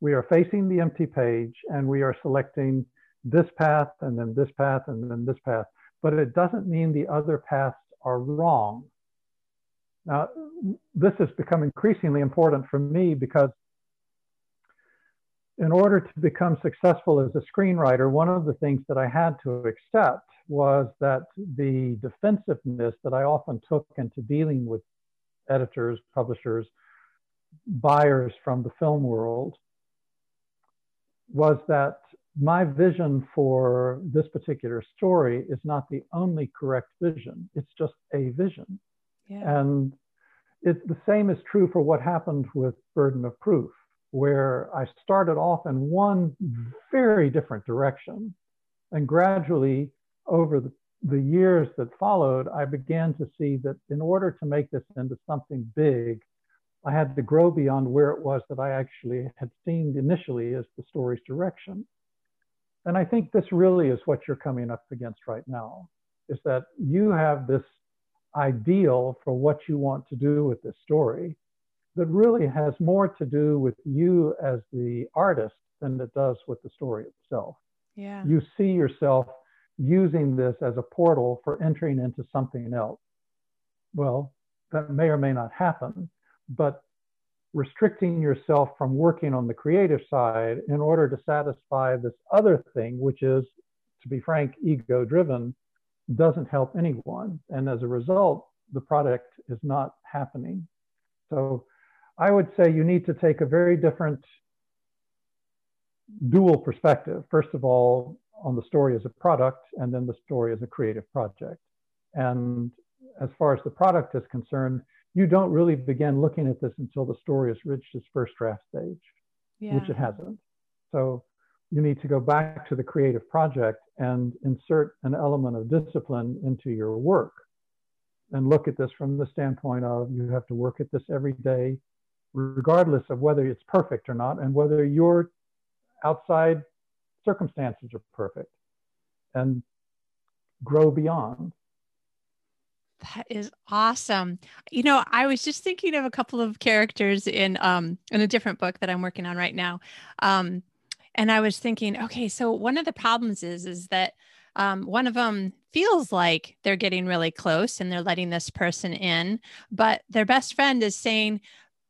[SPEAKER 2] We are facing the empty page and we are selecting this path and then this path and then this path, but it doesn't mean the other paths are wrong. Now, this has become increasingly important for me because in order to become successful as a screenwriter, one of the things that I had to accept was that the defensiveness that I often took into dealing with editors, publishers, buyers from the film world was that my vision for this particular story is not the only correct vision. It's just a vision. Yeah. And it, the same is true for what happened with Burden of Proof, where I started off in one very different direction. And gradually, over the, the years that followed, I began to see that in order to make this into something big, I had to grow beyond where it was that I actually had seen initially as the story's direction. And I think this really is what you're coming up against right now, is that you have this ideal for what you want to do with this story that really has more to do with you as the artist than it does with the story itself.
[SPEAKER 1] Yeah.
[SPEAKER 2] You see yourself using this as a portal for entering into something else. Well, that may or may not happen, but restricting yourself from working on the creative side in order to satisfy this other thing, which is, to be frank, ego driven, doesn't help anyone. And as a result, the product is not happening. So I would say you need to take a very different dual perspective. First of all, on the story as a product, and then the story as a creative project. And as far as the product is concerned, you don't really begin looking at this until the story has reached its first draft stage, yeah. which it hasn't. So you need to go back to the creative project and insert an element of discipline into your work and look at this from the standpoint of you have to work at this every day, regardless of whether it's perfect or not, and whether your outside circumstances are perfect, and grow beyond.
[SPEAKER 1] That is awesome. You know, I was just thinking of a couple of characters in um in a different book that I'm working on right now. Um and I was thinking, okay, so one of the problems is is that um, one of them feels like they're getting really close and they're letting this person in, but their best friend is saying,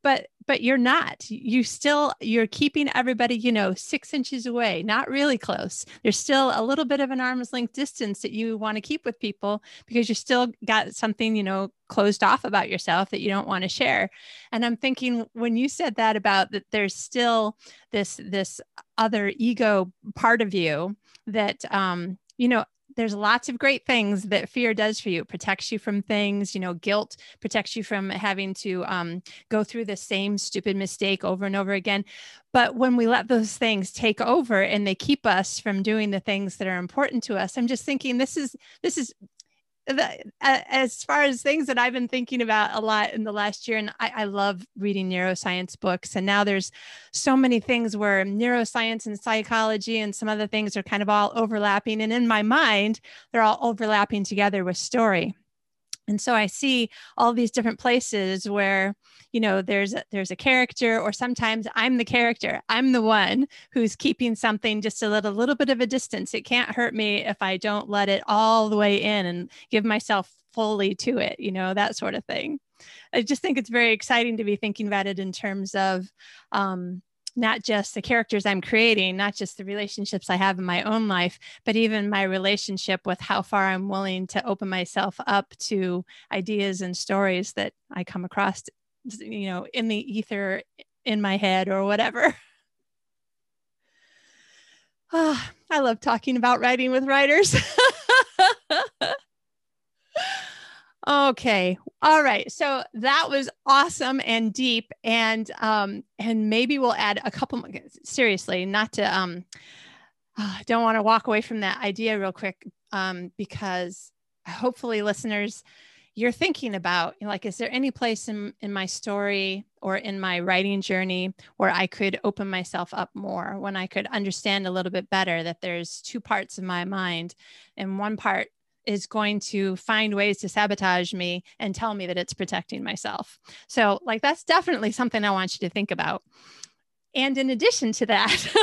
[SPEAKER 1] but but you're not. You still you're keeping everybody you know six inches away not really close. There's still a little bit of an arm's length distance that you want to keep with people because you still got something you know closed off about yourself that you don't want to share. And i'm thinking when you said that about that there's still this this other ego part of you that um you know there's lots of great things that fear does for you. It protects you from things you know guilt protects you from having to um, go through the same stupid mistake over and over again. But when we let those things take over and they keep us from doing the things that are important to us i'm just thinking this is this is as far as things that I've been thinking about a lot in the last year, and I, I, love reading neuroscience books. And now there's so many things where neuroscience and psychology and some other things are kind of all overlapping. And in my mind, they're all overlapping together with story and so i see all these different places where you know there's a, there's a character or sometimes i'm the character i'm the one who's keeping something just a little, bit of a distance. It can't hurt me if i don't let it all the way in and give myself fully to it you know that sort of thing. I just think it's very exciting to be thinking about it in terms of um, not just the characters I'm creating, not just the relationships I have in my own life, but even my relationship with how far I'm willing to open myself up to ideas and stories that I come across, you know, in the ether, in my head, or whatever. Oh, I love talking about writing with writers. Okay. All right. So that was awesome and deep and um and maybe we'll add a couple more, seriously, not to um I don't want to walk away from that idea real quick um because hopefully listeners you're thinking about like is there any place in in my story or in my writing journey where I could open myself up more when I could understand a little bit better that there's two parts of my mind and one part is going to find ways to sabotage me and tell me that it's protecting myself. So, like, that's definitely something I want you to think about. And in addition to that,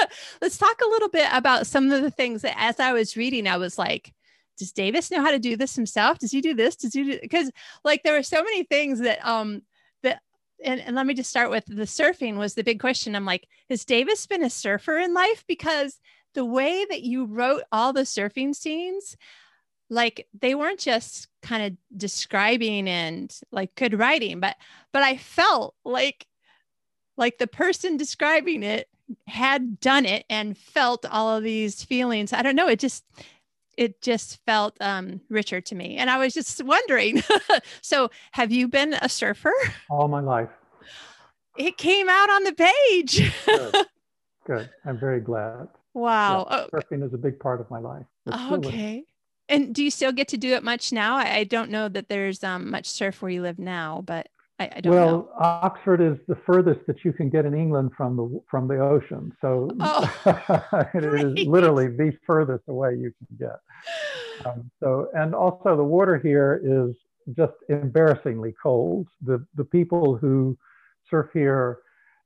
[SPEAKER 1] let's talk a little bit about some of the things that as I was reading, I was like, does Davis know how to do this himself? Does he do this? Does he do because like there were so many things that um that and, and let me just start with the surfing was the big question. I'm like, has Davis been a surfer in life? Because the way that you wrote all the surfing scenes, like they weren't just kind of describing and like good writing but but i felt like like the person describing it had done it and felt all of these feelings. I don't know it just it just felt um, richer to me. And i was just wondering so have you been a surfer?
[SPEAKER 2] All my life.
[SPEAKER 1] It came out on the page.
[SPEAKER 2] Good. good. I'm very glad.
[SPEAKER 1] Wow.
[SPEAKER 2] Yeah, surfing is a big part of my life.
[SPEAKER 1] Okay and do you still get to do it much now? I, I don't know that there's um, much surf where you live now, but I, I don't know.
[SPEAKER 2] well,
[SPEAKER 1] know.
[SPEAKER 2] Oxford is the furthest that you can get in England from the from the ocean, so oh, it is literally the furthest away you can get. Um, so, and also the water here is just embarrassingly cold. The the people who surf here,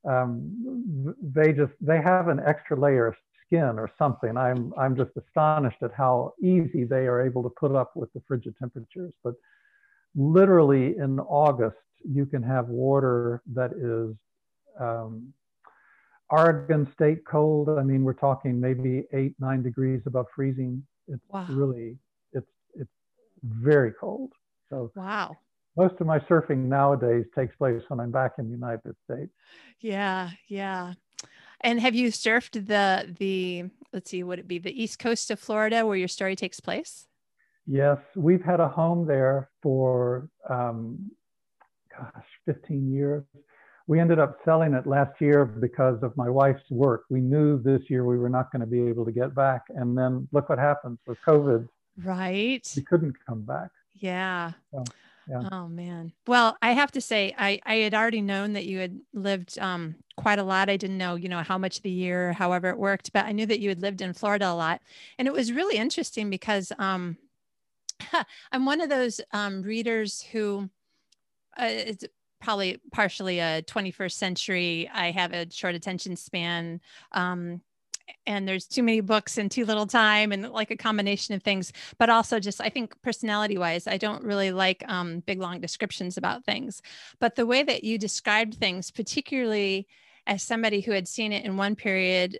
[SPEAKER 2] um, they just they have an extra layer of skin or something. I'm I'm just astonished at how easy they are able to put up with the frigid temperatures. But literally in August, you can have water that is um, Oregon State cold. I mean, we're talking maybe eight nine degrees above freezing. It's wow. really it's it's very cold. So
[SPEAKER 1] wow.
[SPEAKER 2] Most of my surfing nowadays takes place when I'm back in the United States.
[SPEAKER 1] Yeah, yeah. And have you surfed the the let's see, would it be the east coast of Florida where your story takes place?
[SPEAKER 2] Yes, we've had a home there for um, gosh, 15 years. We ended up selling it last year because of my wife's work. We knew this year we were not going to be able to get back, and then look what happened with COVID.
[SPEAKER 1] Right.
[SPEAKER 2] We couldn't come back.
[SPEAKER 1] Yeah. So. Yeah. Oh man. Well, I have to say, I I had already known that you had lived um, quite a lot. I didn't know, you know, how much of the year, however it worked, but I knew that you had lived in Florida a lot, and it was really interesting because um, I'm one of those um, readers who uh, it's probably partially a 21st century. I have a short attention span. Um, and there's too many books and too little time and like a combination of things. But also just i think personality wise i don't really like um, big long descriptions about things. But the way that you described things particularly as somebody who had seen it in one period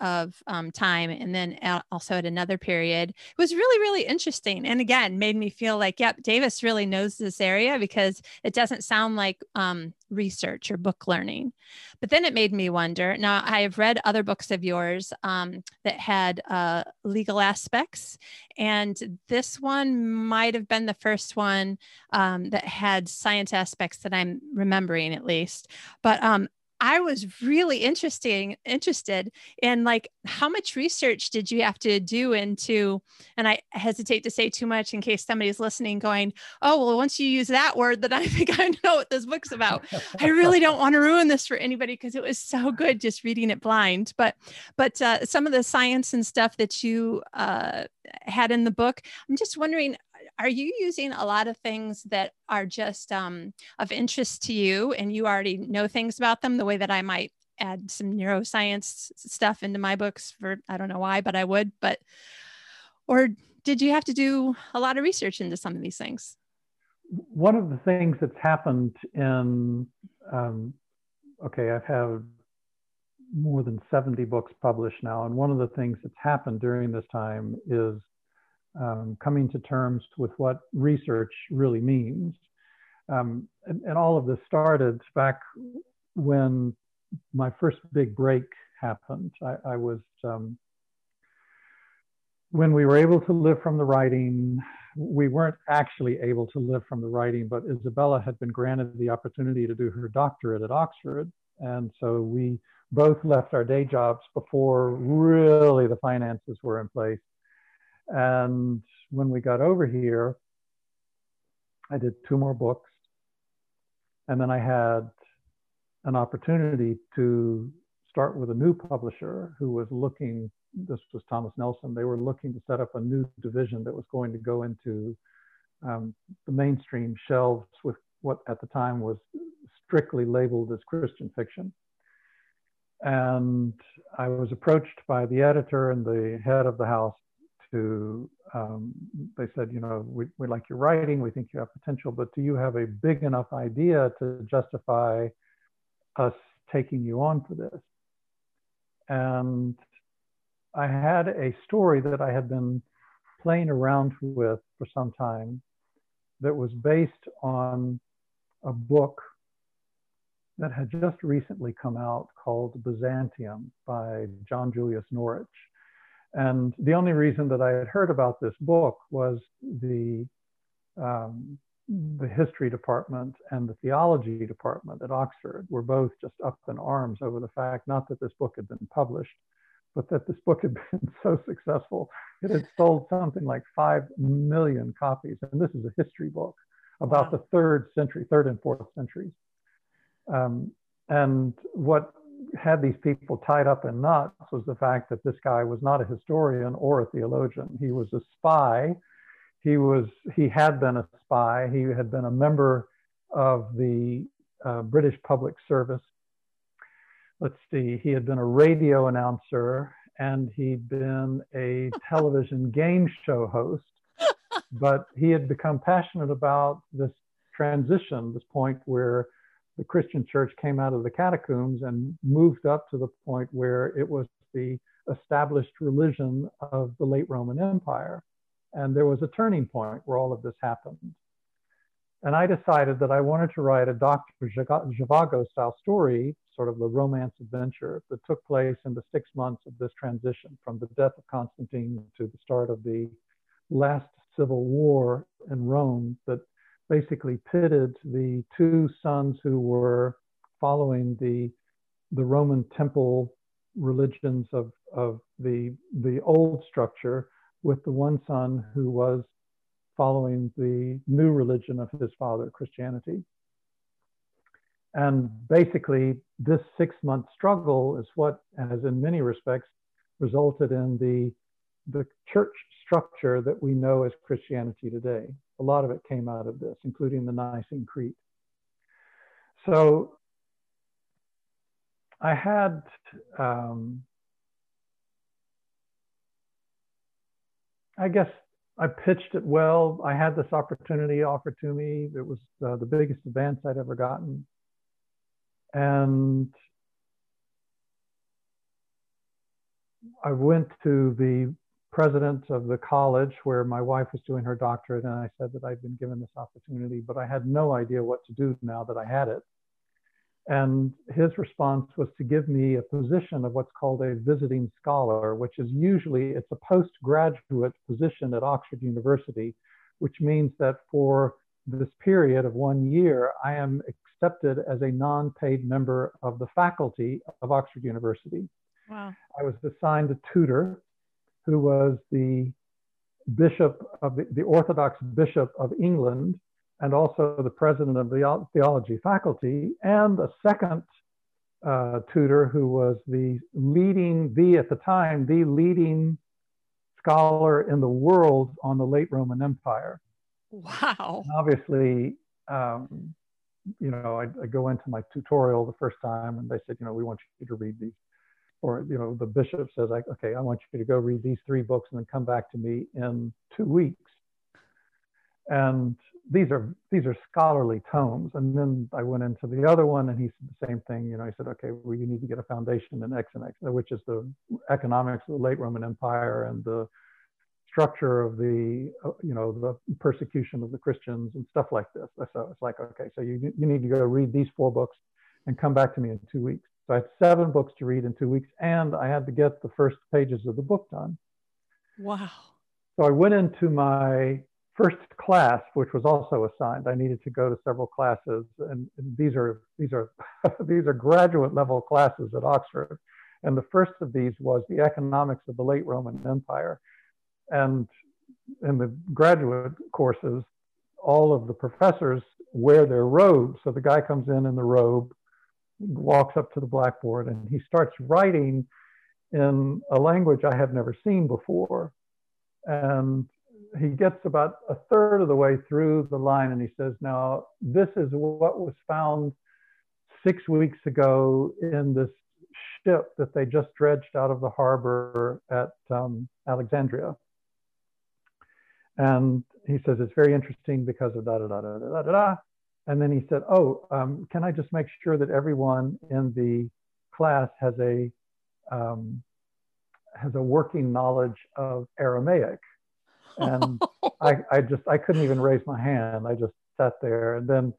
[SPEAKER 1] of um, time and then also at another period. It was really really interesting and again made me feel like yep davis really knows this area because it doesn't sound like um, research or book learning. But then it made me wonder now i have read other books of yours um, that had uh, legal aspects and this one might have been the first one um, that had science aspects that i'm remembering at least. But um, I was really interesting interested in like how much research did you have to do into and I hesitate to say too much in case somebody's listening going, "Oh, well once you use that word then I think I know what this book's about." I really don't want to ruin this for anybody because it was so good just reading it blind. But but uh, some of the science and stuff that you uh, had in the book, I'm just wondering are you using a lot of things that are just um, of interest to you and you already know things about them the way that I might add some neuroscience stuff into my books for I don't know why, but I would. But or did you have to do a lot of research into some of these things?
[SPEAKER 2] One of the things that's happened in um, okay, I've had more than 70 books published now, and one of the things that's happened during this time is um, coming to terms with what research really means. Um, and, and, all of this started back when my first big break happened. I, I was, um, when we were able to live from the writing, we weren't actually able to live from the writing, but Isabella had been granted the opportunity to do her doctorate at Oxford. And so we both left our day jobs before really the finances were in place. And when we got over here, I did two more books. And then I had an opportunity to start with a new publisher who was looking, this was Thomas Nelson, they were looking to set up a new division that was going to go into um, the mainstream shelves with what at the time was strictly labeled as Christian fiction. And I was approached by the editor and the head of the house to, um, they said, you know, we, we like your writing, we think you have potential, but do you have a big enough idea to justify us taking you on for this? And I had a story that I had been playing around with for some time that was based on a book that had just recently come out called Byzantium by John Julius Norwich. And the only reason that I had heard about this book was the um, the history department and the theology department at Oxford were both just up in arms over the fact not that this book had been published, but that this book had been so successful. It had sold something like 5 million copies. And this is a history book about wow. the third century, third and fourth centuries. Um, and what had these people tied up in knots was the fact that this guy was not a historian or a theologian. He was a spy. he was he had been a spy. He had been a member of the uh, British Public Service. Let's see, he had been a radio announcer and he'd been a television game show host. But he had become passionate about this transition, this point where the Christian church came out of the catacombs and moved up to the point where it was the established religion of the late Roman Empire. And there was a turning point where all of this happened. And I decided that I wanted to write a Dr. Zhivago style story, sort of the romance adventure that took place in the six months of this transition from the death of Constantine to the start of the last civil war in Rome that basically pitted the two sons who were following the, the Roman temple religions of, of the, the old structure with the one son who was following the new religion of his father, Christianity. And basically, this six month struggle is what has, in many respects, resulted in the, the church structure that we know as Christianity today. A lot of it came out of this, including the Nicene Creed. So I had um, I guess I pitched it well. I had this opportunity offered to me. It was uh, the biggest advance I'd ever gotten. And I went to the president of the college where my wife was doing her doctorate, and I said that I'd been given this opportunity, but I had no idea what to do now that I had it. And his response was to give me a position of what's called a visiting scholar, which is usually it's a postgraduate position at Oxford University, which means that for this period of one year, I am accepted as a non-paid member of the faculty of Oxford University. Wow. I was assigned a tutor who was the bishop of the, the Orthodox bishop of England and also the president of the theology faculty, and a second uh, tutor who was the leading, the at the time, the leading scholar in the world on the late Roman Empire.
[SPEAKER 1] Wow.
[SPEAKER 2] And obviously, um, you know, I, I, go into my tutorial the first time and they said, you know, we want you to read these. Or, you know, the bishop says, like, okay, I want you to go read these three books and then come back to me in two weeks. And these are these are scholarly tomes. And then I went into the other one, and he said the same thing. You know, he said, okay, well, you need to get a foundation in X and X, which is the economics of the late Roman Empire and the structure of the you know the persecution of the Christians and stuff like this. So it's like, okay, so you you need to go read these four books and come back to me in two weeks. So I had seven books to read in two weeks, and I had to get the first pages of the book done.
[SPEAKER 1] Wow.
[SPEAKER 2] So I went into my first class, which was also assigned, I needed to go to several classes, and, and these are these are these are graduate level classes at Oxford. And the first of these was the economics of the late Roman Empire. And in the graduate courses, all of the professors wear their robes. So the guy comes in in the robe, walks up to the blackboard, and he starts writing in a language I have never seen before. And he gets about a third of the way through the line and he says, Now, this is what was found six weeks ago in this ship that they just dredged out of the harbor at um, Alexandria. And he says, It's very interesting because of da da da da da da da. And then he said, Oh, um, can I just make sure that everyone in the class has a um, has a working knowledge of Aramaic? and I, I just I couldn't even raise my hand. I just sat there, and then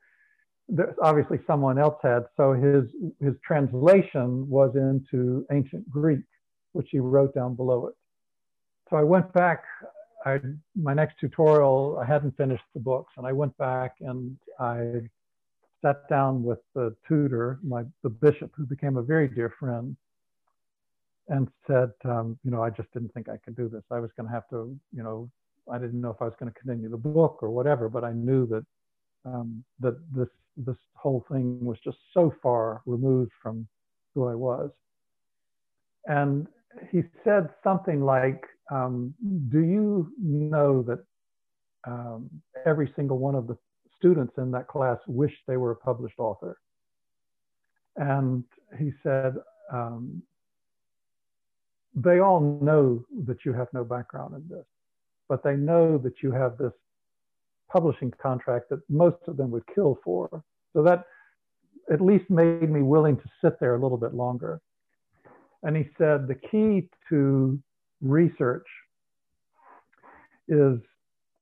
[SPEAKER 2] there, obviously someone else had. So his his translation was into ancient Greek, which he wrote down below it. So I went back. I my next tutorial I hadn't finished the books, and I went back and I sat down with the tutor, my the bishop, who became a very dear friend, and said, um, you know, I just didn't think I could do this. I was going to have to, you know, I didn't know if I was going to continue the book or whatever, but I knew that um, that this this whole thing was just so far removed from who I was. And he said something like, um, "Do you know that um, every single one of the students in that class wished they were a published author. And he said, um, they all know that you have no background in this, but they know that you have this publishing contract that most of them would kill for. So that at least made me willing to sit there a little bit longer. And he said the key to research is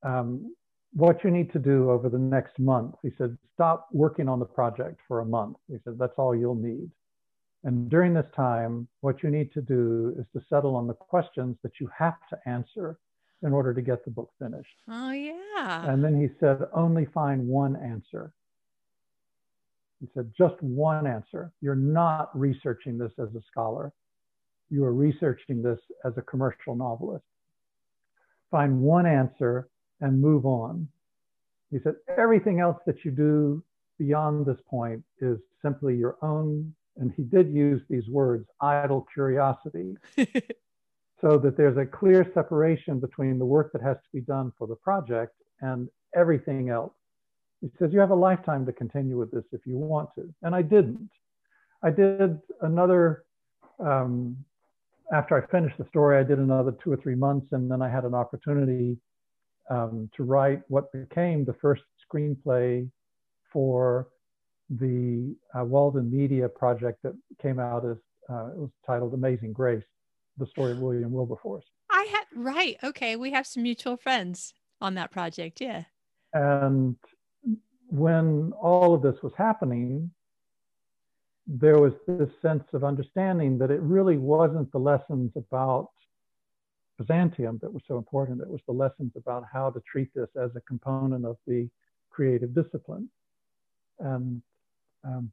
[SPEAKER 2] um, what you need to do over the next month. He said, stop working on the project for a month. He said, that's all you'll need. And during this time, what you need to do is to settle on the questions that you have to answer in order to get the book finished.
[SPEAKER 1] Oh, yeah.
[SPEAKER 2] And then he said, only find one answer. He said, just one answer. You're not researching this as a scholar. You are researching this as a commercial novelist. Find one answer and move on. He said, everything else that you do beyond this point is simply your own, and he did use these words, idle curiosity, so that there's a clear separation between the work that has to be done for the project and everything else. He says, you have a lifetime to continue with this if you want to. And I didn't. I did another, um, after I finished the story, I did another two or three months, and then I had an opportunity um, to write what became the first screenplay for the uh, Walden Media project that came out as uh, it was titled Amazing Grace, the story of William Wilberforce.
[SPEAKER 1] I had right. Okay, we have some mutual friends on that project. Yeah.
[SPEAKER 2] And when all of this was happening, there was this sense of understanding that it really wasn't the lessons about Byzantium that were so important. It was the lessons about how to treat this as a component of the creative discipline. And um,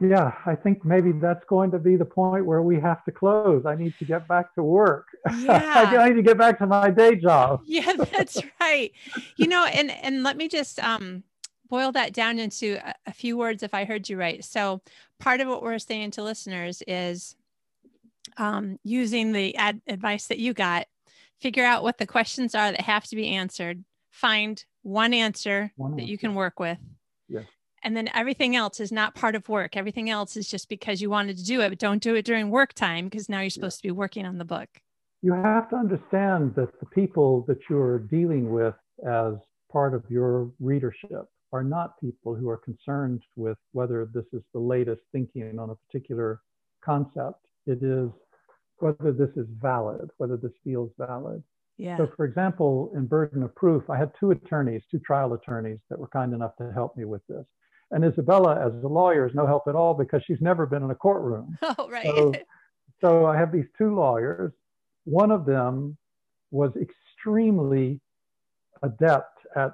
[SPEAKER 2] yeah, I think maybe that's going to be the point where we have to close. I need to get back to work. Yeah. I need to get back to my day job.
[SPEAKER 1] yeah, that's right. You know, and and let me just um boil that down into a, a few words if I heard you right. So part of what we're saying to listeners is um, using the ad- advice that you got, figure out what the questions are that have to be answered, find one answer one that answer. you can work with.
[SPEAKER 2] Yes.
[SPEAKER 1] And then everything else is not part of work. Everything else is just because you wanted to do it, but don't do it during work time because now you're supposed to be working on the book.
[SPEAKER 2] You have to understand that the people that you're dealing with as part of your readership are not people who are concerned with whether this is the latest thinking on a particular concept. It is whether this is valid, whether this feels valid.
[SPEAKER 1] Yeah.
[SPEAKER 2] So, for example, in burden of proof, I had two attorneys, two trial attorneys that were kind enough to help me with this. And Isabella, as a lawyer, is no help at all because she's never been in a courtroom.
[SPEAKER 1] Oh, right.
[SPEAKER 2] So, so I have these two lawyers. One of them was extremely adept at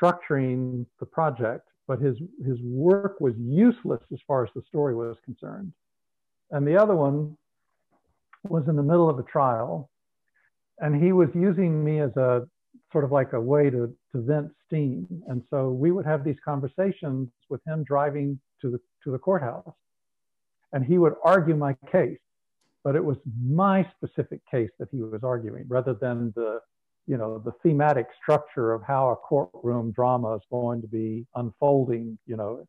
[SPEAKER 2] structuring the project, but his, his work was useless as far as the story was concerned. And the other one was in the middle of a trial and he was using me as a sort of like a way to, to vent steam. And so we would have these conversations with him driving to the, to the courthouse. And he would argue my case, but it was my specific case that he was arguing rather than the, you know, the thematic structure of how a courtroom drama is going to be unfolding. You know,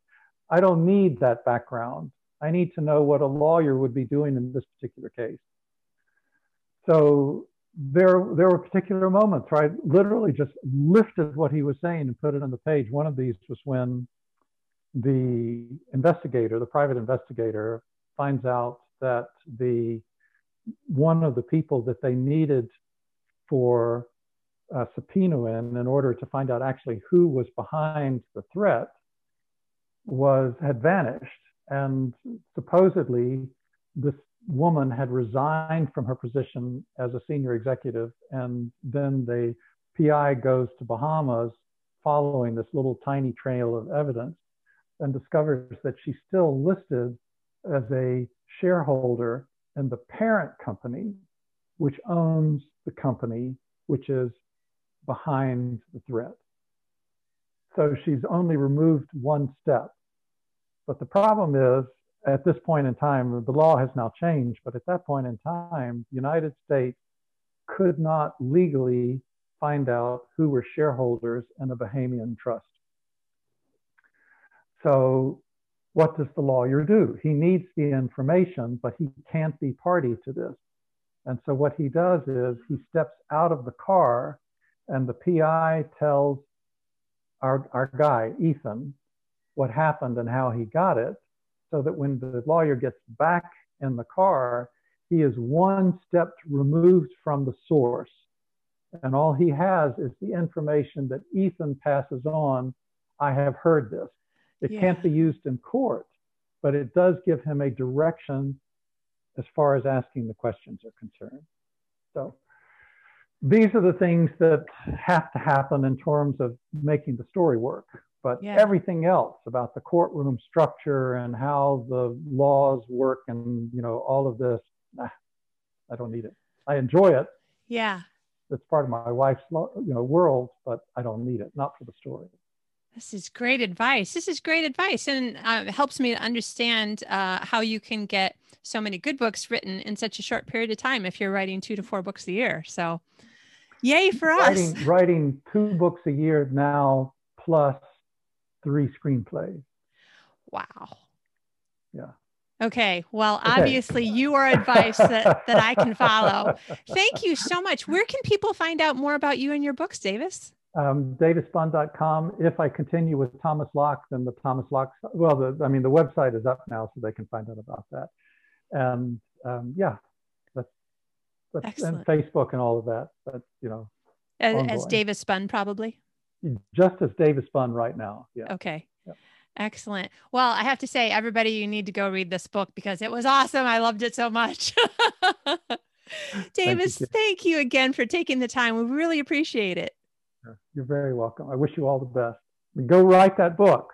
[SPEAKER 2] I don't need that background. I need to know what a lawyer would be doing in this particular case. So there, there were particular moments where I literally just lifted what he was saying and put it on the page. One of these was when the investigator, the private investigator, finds out that the one of the people that they needed for uh, subpoenaing in order to find out actually who was behind the threat was had vanished, and supposedly this woman had resigned from her position as a senior executive, and then the PI goes to Bahamas following this little tiny trail of evidence and discovers that she's still listed as a shareholder in the parent company, which owns the company, which is behind the threat. So she's only removed one step. But the problem is at this point in time, the law has now changed, but at that point in time, the United States could not legally find out who were shareholders in a Bahamian trust. So, what does the lawyer do? He needs the information, but he can't be party to this. And so, what he does is he steps out of the car, and the PI tells our, our guy, Ethan, what happened and how he got it, so that when the lawyer gets back in the car, he is one step removed from the source. And all he has is the information that Ethan passes on. I have heard this. It yeah. can't be used in court, but it does give him a direction as far as asking the questions are concerned. So these are the things that have to happen in terms of making the story work. But yeah. everything else about the courtroom structure and how the laws work and you know all of this, nah, I don't need it. I enjoy it.
[SPEAKER 1] Yeah.
[SPEAKER 2] It's part of my wife's you know world, but I don't need it. Not for the story.
[SPEAKER 1] This is great advice. This is great advice, and uh, it helps me to understand uh, how you can get so many good books written in such a short period of time if you're writing two to four books a year. So, yay for
[SPEAKER 2] writing,
[SPEAKER 1] us!
[SPEAKER 2] Writing two books a year now, plus three screenplays.
[SPEAKER 1] Wow.
[SPEAKER 2] Yeah.
[SPEAKER 1] Okay. Well, okay. obviously, you are advice that, that I can follow. Thank you so much. Where can people find out more about you and your books, Davis?
[SPEAKER 2] Um. If I continue with Thomas Locke, then the Thomas Locke, well, the, I mean, the website is up now, so they can find out about that. And um, yeah, that's and Facebook and all of that. But, you know,
[SPEAKER 1] as, as Davis Bunn, probably.
[SPEAKER 2] Just as Davis Bunn right now. Yeah.
[SPEAKER 1] Okay. Excellent. Well, I have to say, everybody, you need to go read this book because it was awesome. I loved it so much. Davis, thank you. thank you again for taking the time. We really appreciate it.
[SPEAKER 2] You're very welcome. I wish you all the best. Go write that book.